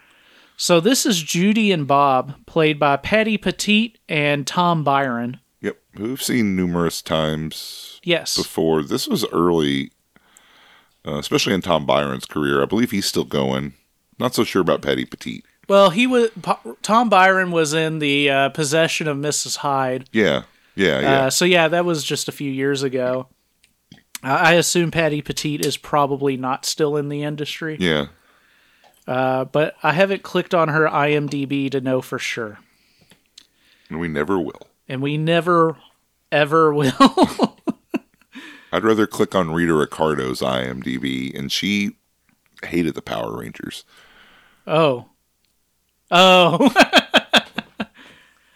So this is Judy and Bob, played by Patty Petite and Tom Byron. yep, we've seen numerous times Yes. before. This was early, uh, especially in Tom Byron's career. I believe he's still going. Not so sure about Patty Petite. Well, he was Tom Byron was in the uh, possession of Mrs. Hyde. Yeah, yeah, yeah. Uh, so yeah, that was just a few years ago. I assume Patty Petite is probably not still in the industry, yeah. uh, but I haven't clicked on her IMDb to know for sure, And we never will. and we never ever will. I'd rather click on Rita Ricardo's IMDb, and she hated the Power Rangers. Oh, oh.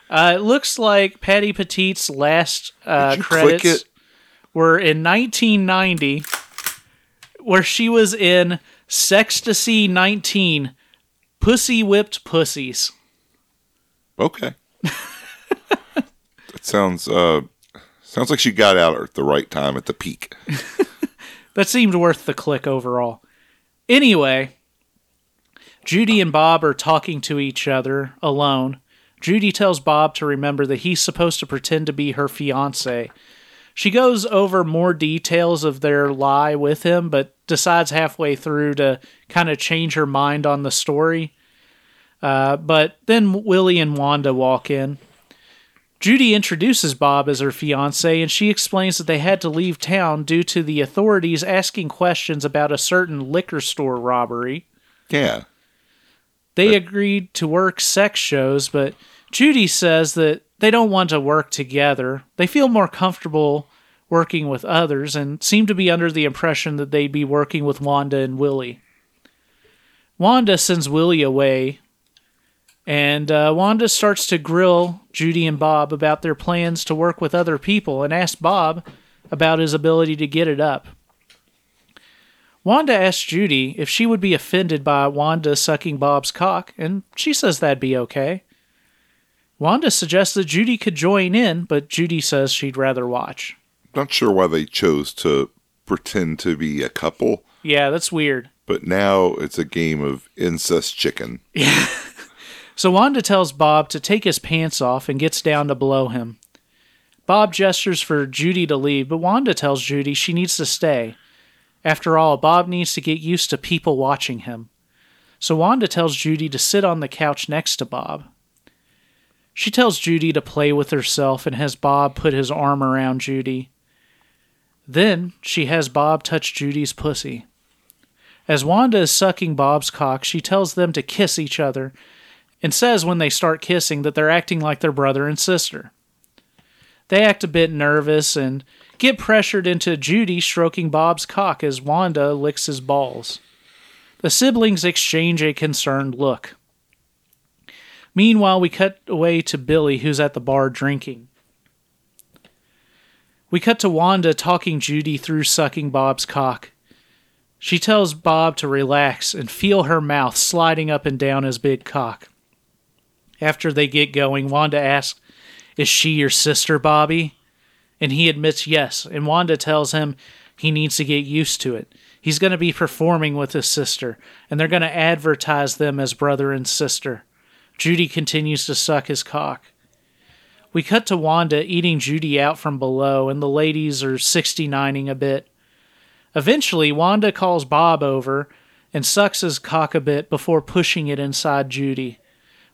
uh, it looks like Patty Petite's last uh, credits. were in 1990, where she was in Sextasy 19, Pussy Whipped Pussies. Okay. that sounds uh sounds like she got out at the right time at the peak. That seemed worth the click overall. Anyway, Judy and Bob are talking to each other alone. Judy tells Bob to remember that he's supposed to pretend to be her fiance. She goes over more details of their lie with him, but decides halfway through to kind of change her mind on the story. Uh, but then Willie and Wanda walk in. Judy introduces Bob as her fiance, and she explains that they had to leave town due to the authorities asking questions about a certain liquor store robbery. Yeah. They agreed to work sex shows, but Judy says that they don't want to work together. They feel more comfortable working with others and seem to be under the impression that they'd be working with Wanda and Willie. Wanda sends Willie away, and uh, Wanda starts to grill Judy and Bob about their plans to work with other people and asks Bob about his ability to get it up. Wanda asks Judy if she would be offended by Wanda sucking Bob's cock, and she says that'd be okay. Wanda suggests that Judy could join in, but Judy says she'd rather watch. Not sure why they chose to pretend to be a couple, Yeah, that's weird. but now it's a game of incest chicken. Yeah. So Wanda tells Bob to take his pants off and gets down to blow him. Bob gestures for Judy to leave, but Wanda tells Judy she needs to stay. After all, Bob needs to get used to people watching him. So Wanda tells Judy to sit on the couch next to Bob. She tells Judy to play with herself and has Bob put his arm around Judy. Then she has Bob touch Judy's pussy. As Wanda is sucking Bob's cock, she tells them to kiss each other and says when they start kissing that they're acting like their brother and sister. They act a bit nervous and get pressured into Judy stroking Bob's cock as Wanda licks his balls. The siblings exchange a concerned look. Meanwhile, we cut away to Billy, who's at the bar drinking. We cut to Wanda talking Judy through sucking Bob's cock. She tells Bob to relax and feel her mouth sliding up and down his big cock. After they get going, Wanda asks, Is she your sister, Bobby? And he admits yes, and Wanda tells him he needs to get used to it. He's going to be performing with his sister, and they're going to advertise them as brother and sister. Judy continues to suck his cock. We cut to Wanda eating Judy out from below, and the ladies are 69ing a bit. Eventually, Wanda calls Bob over and sucks his cock a bit before pushing it inside Judy.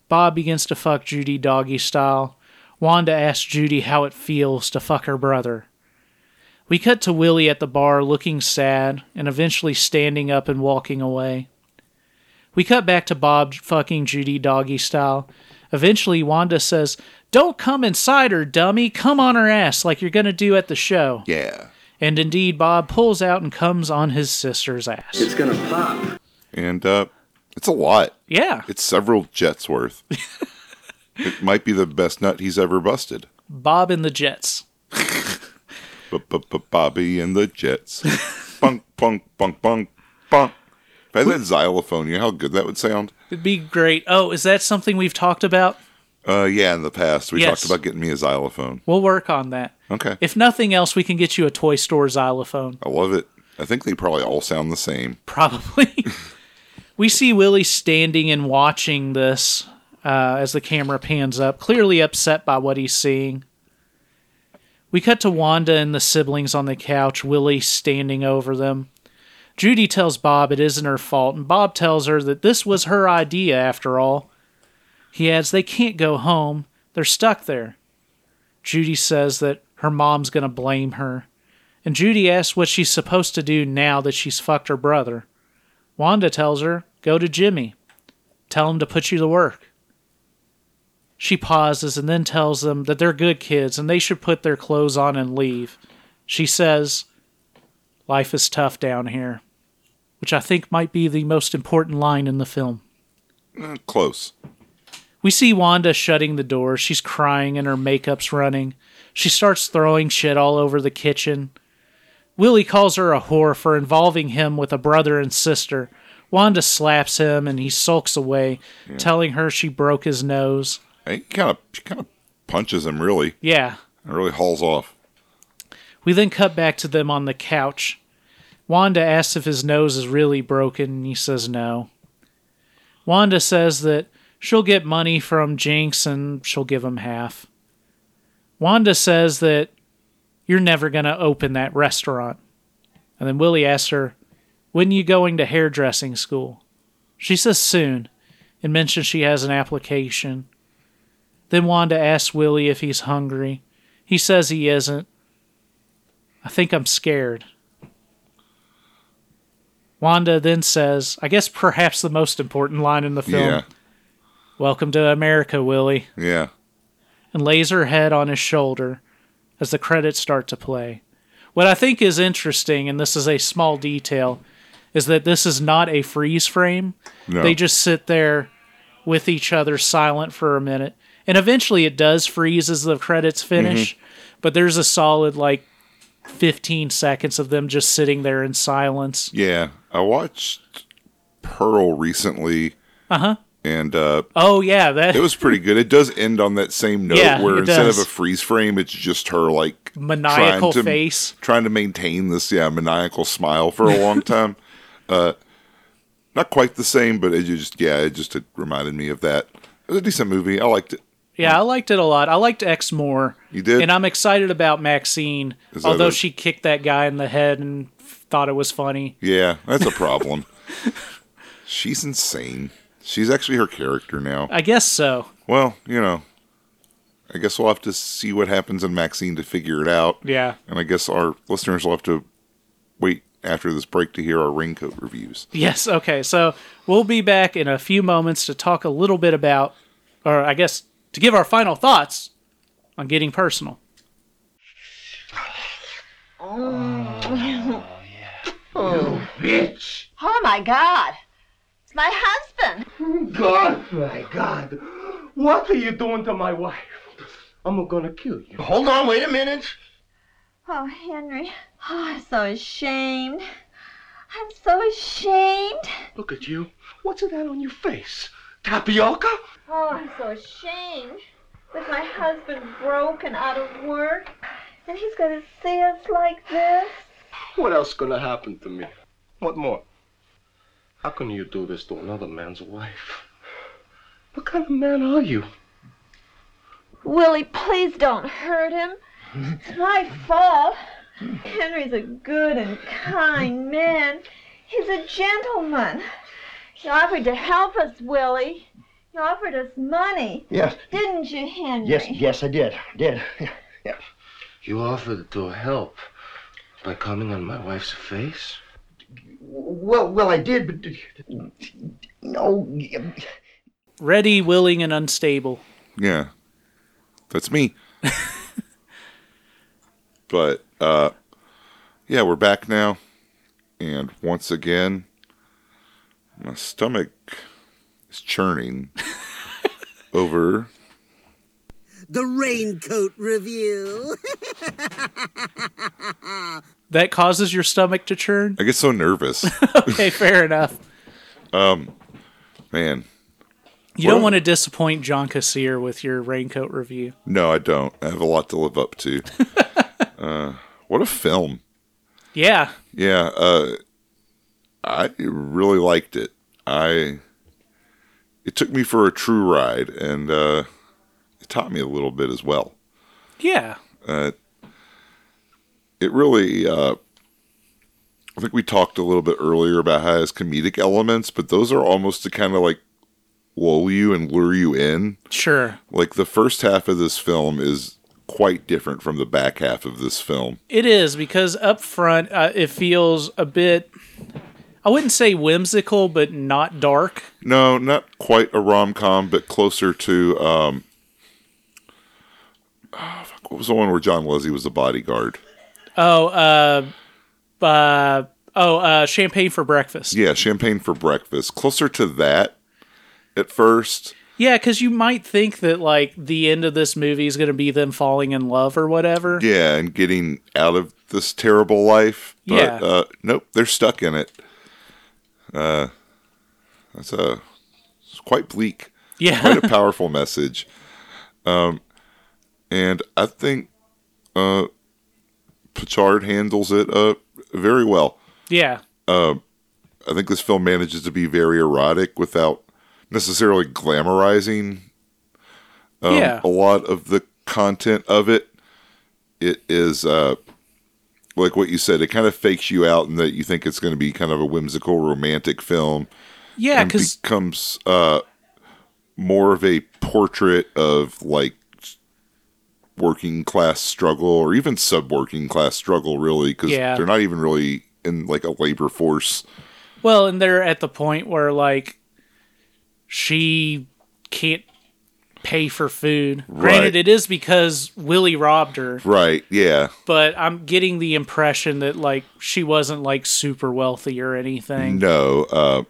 Bob begins to fuck Judy doggy style. Wanda asks Judy how it feels to fuck her brother. We cut to Willie at the bar looking sad and eventually standing up and walking away. We cut back to Bob fucking Judy doggy style. Eventually, Wanda says, Don't come inside her, dummy. Come on her ass like you're going to do at the show. Yeah. And indeed, Bob pulls out and comes on his sister's ass. It's gonna pop. And uh, it's a lot. Yeah. It's several jets worth. it might be the best nut he's ever busted. Bob and the Jets. Bobby and the Jets. bunk, bunk, bunk, bunk, bunk. If I had that xylophone, you know how good that would sound? It'd be great. Oh, is that something we've talked about? Uh, yeah, in the past, we Yes. talked about getting me a xylophone. We'll work on that. Okay. If nothing else, we can get you a toy store xylophone. I love it. I think they probably all sound the same. Probably. we see Willie standing and watching this uh, as the camera pans up, clearly upset by what he's seeing. We cut to Wanda and the siblings on the couch, Willie standing over them. Judy tells Bob it isn't her fault, and Bob tells her that this was her idea after all. He adds they can't go home, they're stuck there. Judy says that her mom's going to blame her, and Judy asks what she's supposed to do now that she's fucked her brother. Wanda tells her, Go to Jimmy. Tell him to put you to work. She pauses and then tells them that they're good kids and they should put their clothes on and leave. She says, Life is tough down here, which I think might be the most important line in the film. Eh, close. We see Wanda shutting the door. She's crying and her makeup's running. She starts throwing shit all over the kitchen. Willie calls her a whore for involving him with a brother and sister. Wanda slaps him and he sulks away, telling her she broke his nose. He kind of, she kind of punches him. Really, Yeah. and really hauls off. We then cut back to them on the couch. Wanda asks if his nose is really broken, and he says no. Wanda says that she'll get money from Jinx and she'll give him half. Wanda says that you're never going to open that restaurant. And then Willie asks her, When are you going to hairdressing school? She says soon and mentions she has an application. Then Wanda asks Willie if he's hungry. He says he isn't. I think I'm scared. Wanda then says, I guess perhaps the most important line in the film Yeah, Welcome to America, Willie, yeah. and lays her head on his shoulder as the credits start to play. What I think is interesting, and this is a small detail, is that this is not a freeze frame. No. They just sit there with each other silent for a minute. And eventually it does freeze as the credits finish, but there's a solid like 15 seconds of them just sitting there in silence. Yeah, I watched Pearl recently, Uh-huh. and uh, Oh yeah, that it was pretty good. It does end on that same note Yeah, where instead does. of a freeze frame, it's just her like maniacal trying to, face. trying to maintain this yeah maniacal smile for a long time. uh, not quite the same, but it just yeah, it just it reminded me of that. It was a decent movie. I liked it. Yeah, I liked it a lot. I liked X more. You did? And I'm excited about Maxine, although a- she kicked that guy in the head and thought it was funny. Yeah, that's a problem. She's insane. She's actually her character now. I guess so. Well, you know, I guess we'll have to see what happens in Maxine to figure it out. Yeah. And I guess our listeners will have to wait after this break to hear our raincoat reviews. Yes, okay. So we'll be back in a few moments to talk a little bit about, or I guess to give our final thoughts on getting personal. Oh yeah. oh. bitch. Oh, my God. It's my husband. God, my God. What are you doing to my wife? I'm gonna kill you. Hold on, wait a minute. Oh, Henry. Oh, I'm so ashamed. I'm so ashamed. Look at you. What's that on your face? Tapioca? Oh, I'm so ashamed. With my husband broke and out of work. And he's gonna see us like this. What else gonna happen to me? What more? How can you do this to another man's wife? What kind of man are you? Willie, please don't hurt him. It's my fault. Henry's a good and kind man. He's a gentleman. He offered to help us, Willie. He offered us money. Yes, Didn't you, Henry? yes, yes, I did. Did. Yeah. You offered to help by coming on my wife's face? Well, well, I did, but no. Ready, willing, and unstable. Yeah. That's me. but uh yeah, we're back now. And once again, my stomach is churning over The Raincoat Review. That causes your stomach to churn? I get so nervous. Okay, fair enough. Um Man. You Well- don't want to disappoint John Kassir with your raincoat review. No, I don't. I have a lot to live up to. uh what a film. Yeah. Yeah, uh I really liked it. I it took me for a true ride and uh it taught me a little bit as well. Yeah. Uh it really uh I think we talked a little bit earlier about how it has comedic elements, but those are almost to kind of like lull you and lure you in. Sure. Like the first half of this film is quite different from the back half of this film. It is because up front uh, it feels a bit I wouldn't say whimsical but not dark. No, not quite a rom com, but closer to um. ah, fuck, what was the one where John Leslie was the bodyguard? Oh, uh uh oh, uh champagne for breakfast. Yeah, Champagne for Breakfast. Closer to that at first. Yeah, cuz you might think that like the end of this movie is going to be them falling in love or whatever. Yeah, and getting out of this terrible life. But, Yeah. Uh, nope, they're stuck in it. Uh, that's a it's quite bleak. Yeah. quite a powerful message. Um, and I think uh, Pachard handles it uh, very well. yeah. Um I think this film manages to be very erotic without necessarily glamorizing um, Yeah. a lot of the content of it. It is uh, like what you said. It kind of fakes you out, and that you think it's going to be kind of a whimsical romantic film, Yeah, cuz becomes uh, more of a portrait of like working class struggle or even sub working class struggle, really, because Yeah. they're not even really in like a labor force. Well, and they're at the point where like she can't pay for food. Right. Granted, it is because Willie robbed her, Right? Yeah. but I'm getting the impression that like she wasn't like super wealthy or anything. No. Uh,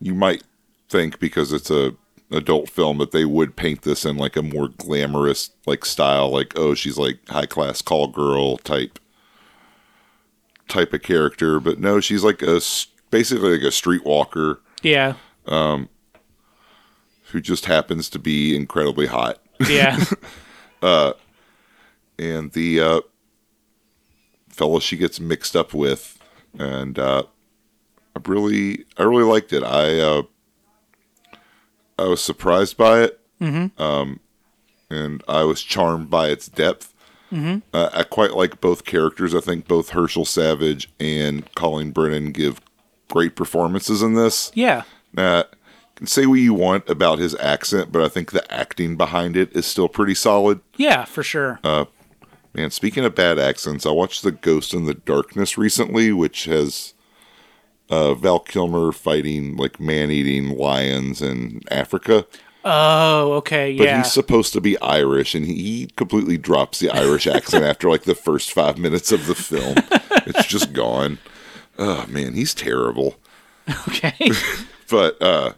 you might think because it's a adult film that they would paint this in like a more glamorous like style, like oh she's like high class call girl type type of character, but no, she's like a basically like a streetwalker Yeah, who just happens to be incredibly hot. yeah, and the uh, fellow she gets mixed up with, and uh, I really, I really liked it. I, uh, I was surprised by it. Mm-hmm. Um, and I was charmed by its depth. Mm-hmm. Uh, I quite like both characters. I think both Herschel Savage and Colleen Brennan give great performances in this. Yeah. Uh, can say what you want about his accent, but I think the acting behind it is still pretty solid. Yeah, for sure. Man, speaking of bad accents, I watched The Ghost in the Darkness recently, which has uh, Val Kilmer fighting like man eating lions in Africa. oh, okay. But Yeah. But he's supposed to be Irish, and he completely drops the Irish accent after like the first five minutes of the film. It's just gone. Oh man, he's terrible. okay. But uh,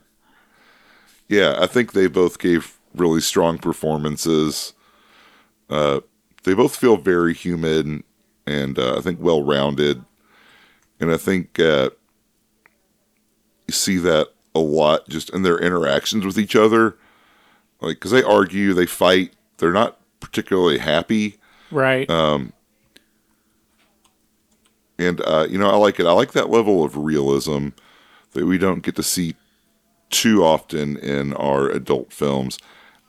yeah, I think they both gave really strong performances. Uh, they both feel very human and uh, I think well rounded. And I think uh, you see that a lot just in their interactions with each other. Like, because they argue, they fight, they're not particularly happy. right. And, uh, you know, I like it. I like that level of realism that we don't get to see too often in our adult films.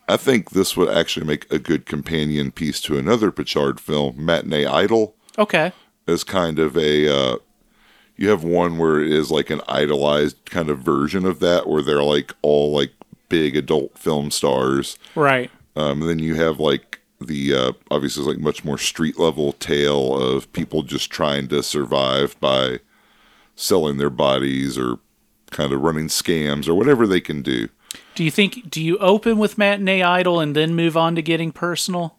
I think this would actually make a good companion piece to another Pachard film, Matinee Idol, okay. as kind of a. Uh, you have one where it is like an idolized kind of version of that, where they're like all like big adult film stars. Right. Um, and then you have like the uh, obviously it's like much more street level tale of people just trying to survive by selling their bodies or kind of running scams or whatever they can do. Do you think do you open with matinee idol and then move on to getting personal?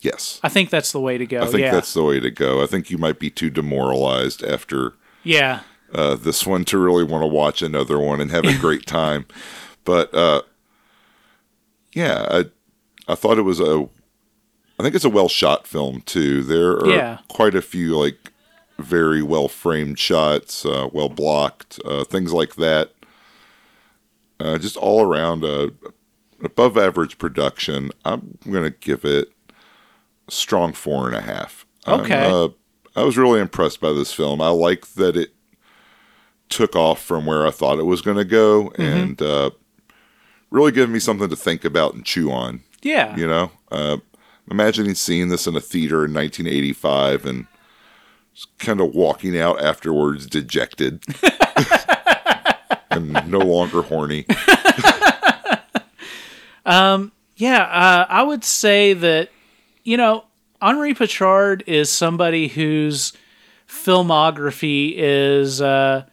Yes, I think that's the way to go. I think yeah. that's the way to go. I think you might be too demoralized after yeah. uh, this one to really want to watch another one and have a great time. But uh, yeah, I I thought it was a I think it's a well shot film too. There are Yeah. quite a few like very well framed shots, uh, well blocked, uh, things like that. Uh, just all around a above average production. I'm gonna give it a strong four and a half. Okay. uh, I was really impressed by this film. I like that it took off from where I thought it was going to go, and uh, really giving me something to think about and chew on. Yeah. You know, uh, imagining seeing this in a theater in 1985 and kind of walking out afterwards dejected and no longer horny. Yeah, uh, I would say that, you know, Henri Pachard is somebody whose filmography is uh,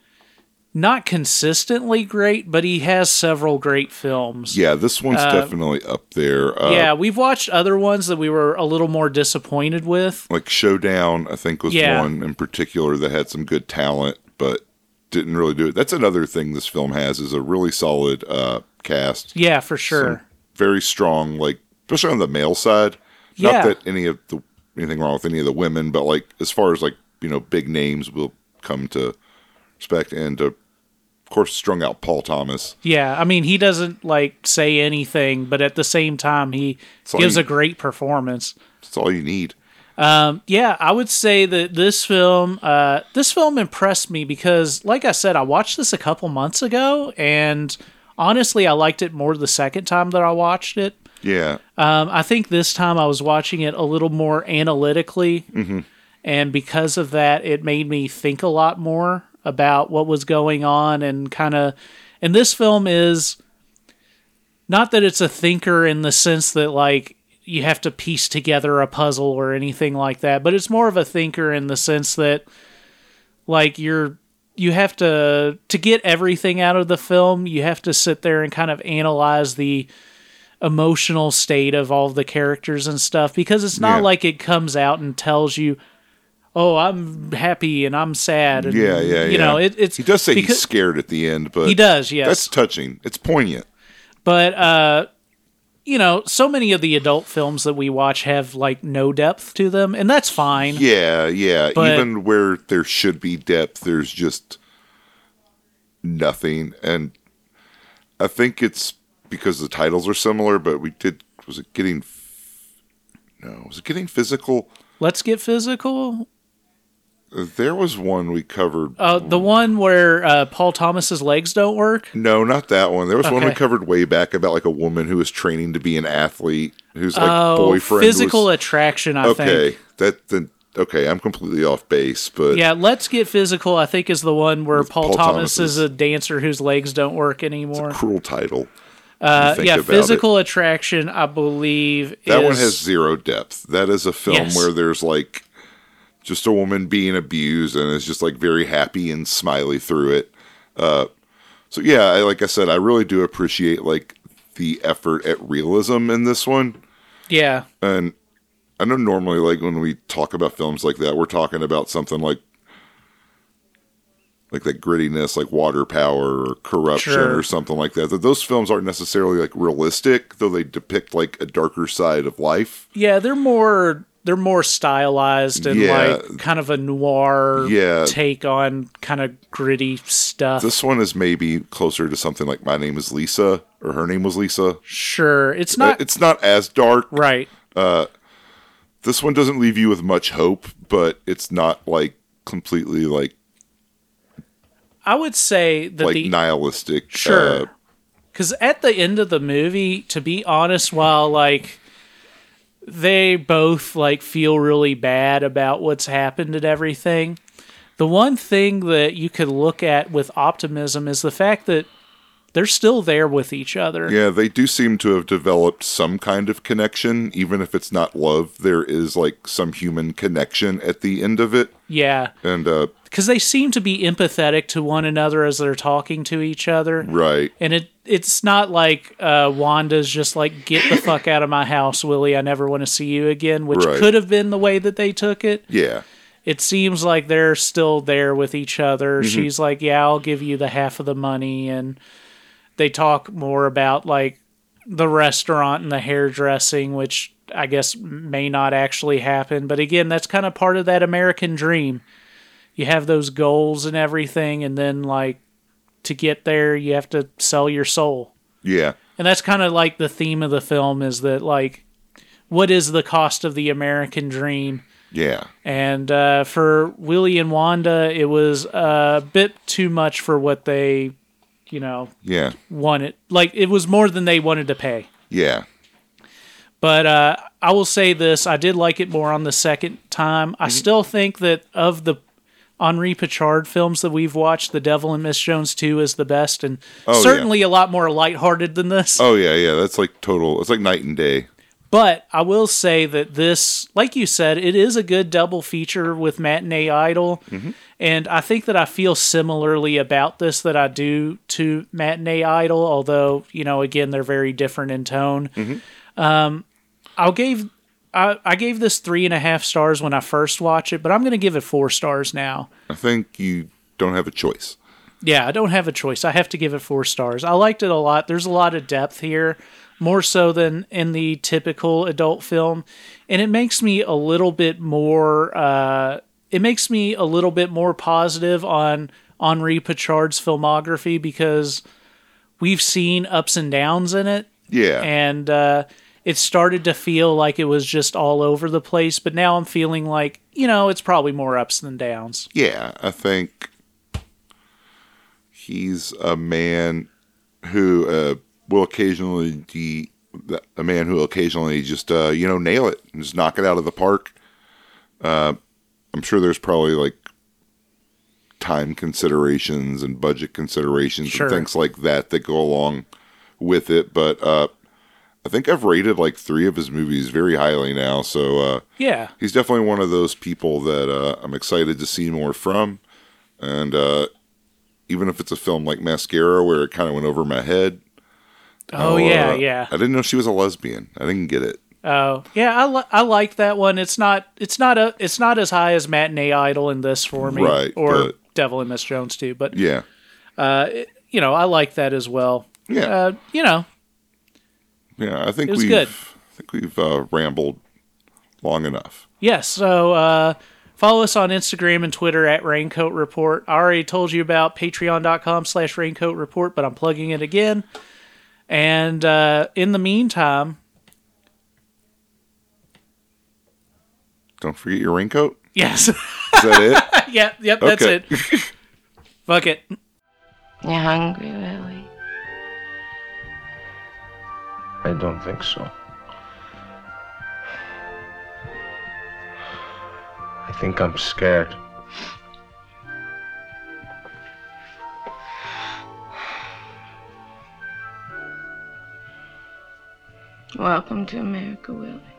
not consistently great, but he has several great films. Yeah, this one's definitely up there. Uh, Yeah, we've watched other ones that we were a little more disappointed with. like Showdown, I think was Yeah. one in particular that had some good talent, but didn't really do it. That's another thing this film has is a really solid uh, cast. Yeah, for sure. very strong, like especially on the male side. Yeah. Not that any of the anything wrong with any of the women, but like as far as like you know, big names will come to respect and to, of course strung out Paul Thomas. Yeah, I mean, he doesn't like say anything, but at the same time, he gives you- a great performance. That's all you need. Yeah, I would say that this film, uh, this film impressed me because, like I said, I watched this a couple months ago, and honestly, I liked it more the second time that I watched it. Yeah, Um, I think this time I was watching it a little more analytically, and because of that, it made me think a lot more about what was going on and kind of. And this film is not that it's a thinker in the sense that like you have to piece together a puzzle or anything like that, but it's more of a thinker in the sense that like you're you have to to get everything out of the film, you have to sit there and kind of analyze the emotional state of all the characters and stuff because it's not Yeah. like it comes out and tells you oh i'm happy and i'm sad and, yeah, yeah. you yeah. know it, it's he does say because- he's scared at the end, but he does yes That's touching. It's poignant. but uh you know so many of the adult films that we watch have like no depth to them and that's fine Yeah, yeah. But- Even where there should be depth, there's just nothing. And I think it's because the titles are similar, but we did. Was it getting? No, was it getting physical? let's get physical There was one we covered. Uh, the one where uh, Paul Thomas's legs don't work. No, not that one. There was one we covered way back about like a woman who was training to be an athlete, whose like oh, boyfriend physical was attraction. I okay. think. That then okay. I'm completely off base, but Yeah, let's get physical. I think is the one where Paul, Paul Thomas Thomas is a dancer whose legs don't work anymore. cruel title. Uh, yeah, physical attraction. I believe That is, one has zero depth. That is a film Yes. where there's like just a woman being abused and is just like very happy and smiley through it. Uh, so yeah, I, like I said, I really do appreciate like the effort at realism in this one. yeah, And I know normally, like when we talk about films like that, we're talking about something like like that grittiness, like water power or corruption Sure. or something like that. That those films aren't necessarily like realistic, though they depict like a darker side of life. yeah. They're more they're more stylized and Yeah. like kind of a noir Yeah. take on kind of gritty stuff. This one is maybe closer to something like My Name is Lisa or Her Name was Lisa. sure, it's not it's not as dark. right. This one doesn't leave you with much hope, but it's not like completely like I would say that like the nihilistic. uh, Sure. Because at the end of the movie, to be honest, while like they both like feel really bad about what's happened and everything, the one thing that you could look at with optimism is the fact that they're still there with each other. Yeah, they do seem to have developed some kind of connection, even if it's not love. There is like some human connection at the end of it, Yeah. and uh, Because they seem to be empathetic to one another as they're talking to each other. right, And it it's not like uh, Wanda's just like, get the fuck out of my house, Willie. I never want to see you again, which Right. could have been the way that they took it. yeah, It seems like they're still there with each other. Mm-hmm. She's like, yeah, I'll give you the half of the money. And they talk more about like the restaurant and the hairdressing, which I guess may not actually happen. But again, that's kind of part of that American dream. You have those goals and everything, and then like to get there, you have to sell your soul. yeah, And that's kind of like the theme of the film is that like what is the cost of the American dream? yeah, And uh, for Willie and Wanda, it was a bit too much for what they, you know, yeah, wanted. Like it was more than they wanted to pay. yeah, But uh, I will say this: I did like it more on the second time. Mm-hmm. I still think that of the Henri Pachard films that we've watched, The Devil and Miss Jones Two is the best, and Oh, yeah. certainly a lot more lighthearted than this. oh yeah, yeah. That's like total. It's like night and day. But I will say that this, like you said, it is a good double feature with Matinee Idol. And I think that I feel similarly about this that I do to Matinee Idol, although, you know, again, they're very different in tone. Um, I'll gave. I, I gave this three and a half stars when I first watched it, but I'm going to give it four stars now. I think you don't have a choice. Yeah, I don't have a choice. I have to give it four stars. I liked it a lot. There's a lot of depth here, more so than in the typical adult film, and it makes me a little bit more. Uh, it makes me a little bit more positive on Henri Pachard's filmography because we've seen ups and downs in it, Yeah, and uh, it started to feel like it was just all over the place. But now I'm feeling like you know it's probably more ups than downs. yeah. I think he's a man who uh, will occasionally de- a man who will occasionally just uh, you know nail it and just knock it out of the park. Uh, I'm sure there's probably like time considerations and budget considerations Sure. and things like that that go along with it, but uh, I think I've rated like three of his movies very highly now, so uh, Yeah, he's definitely one of those people that uh, I'm excited to see more from. And uh, even if it's a film like Mascara, where it kind of went over my head. Oh, yeah, uh, yeah. I didn't know she was a lesbian. I didn't get it. Oh yeah, I, li- I like that one. It's not it's not a it's not as high as Matinee Idol in this for me, Right, Or but- Devil and Miss Jones too. But Yeah, uh, it- you know, I like that as well. yeah, Uh, you know, yeah. I think we've good. I think we've uh, rambled long enough. yes. So uh, follow us on Instagram and Twitter at Raincoat Report. I already told you about Patreon.com/slash Raincoat Report, but I'm plugging it again. And uh, in the meantime, Don't forget your raincoat. yes. Is that it? yep, yep, that's Okay. it. Fuck it. You're hungry, really? I don't think so. I think I'm scared. Welcome to America, Willie.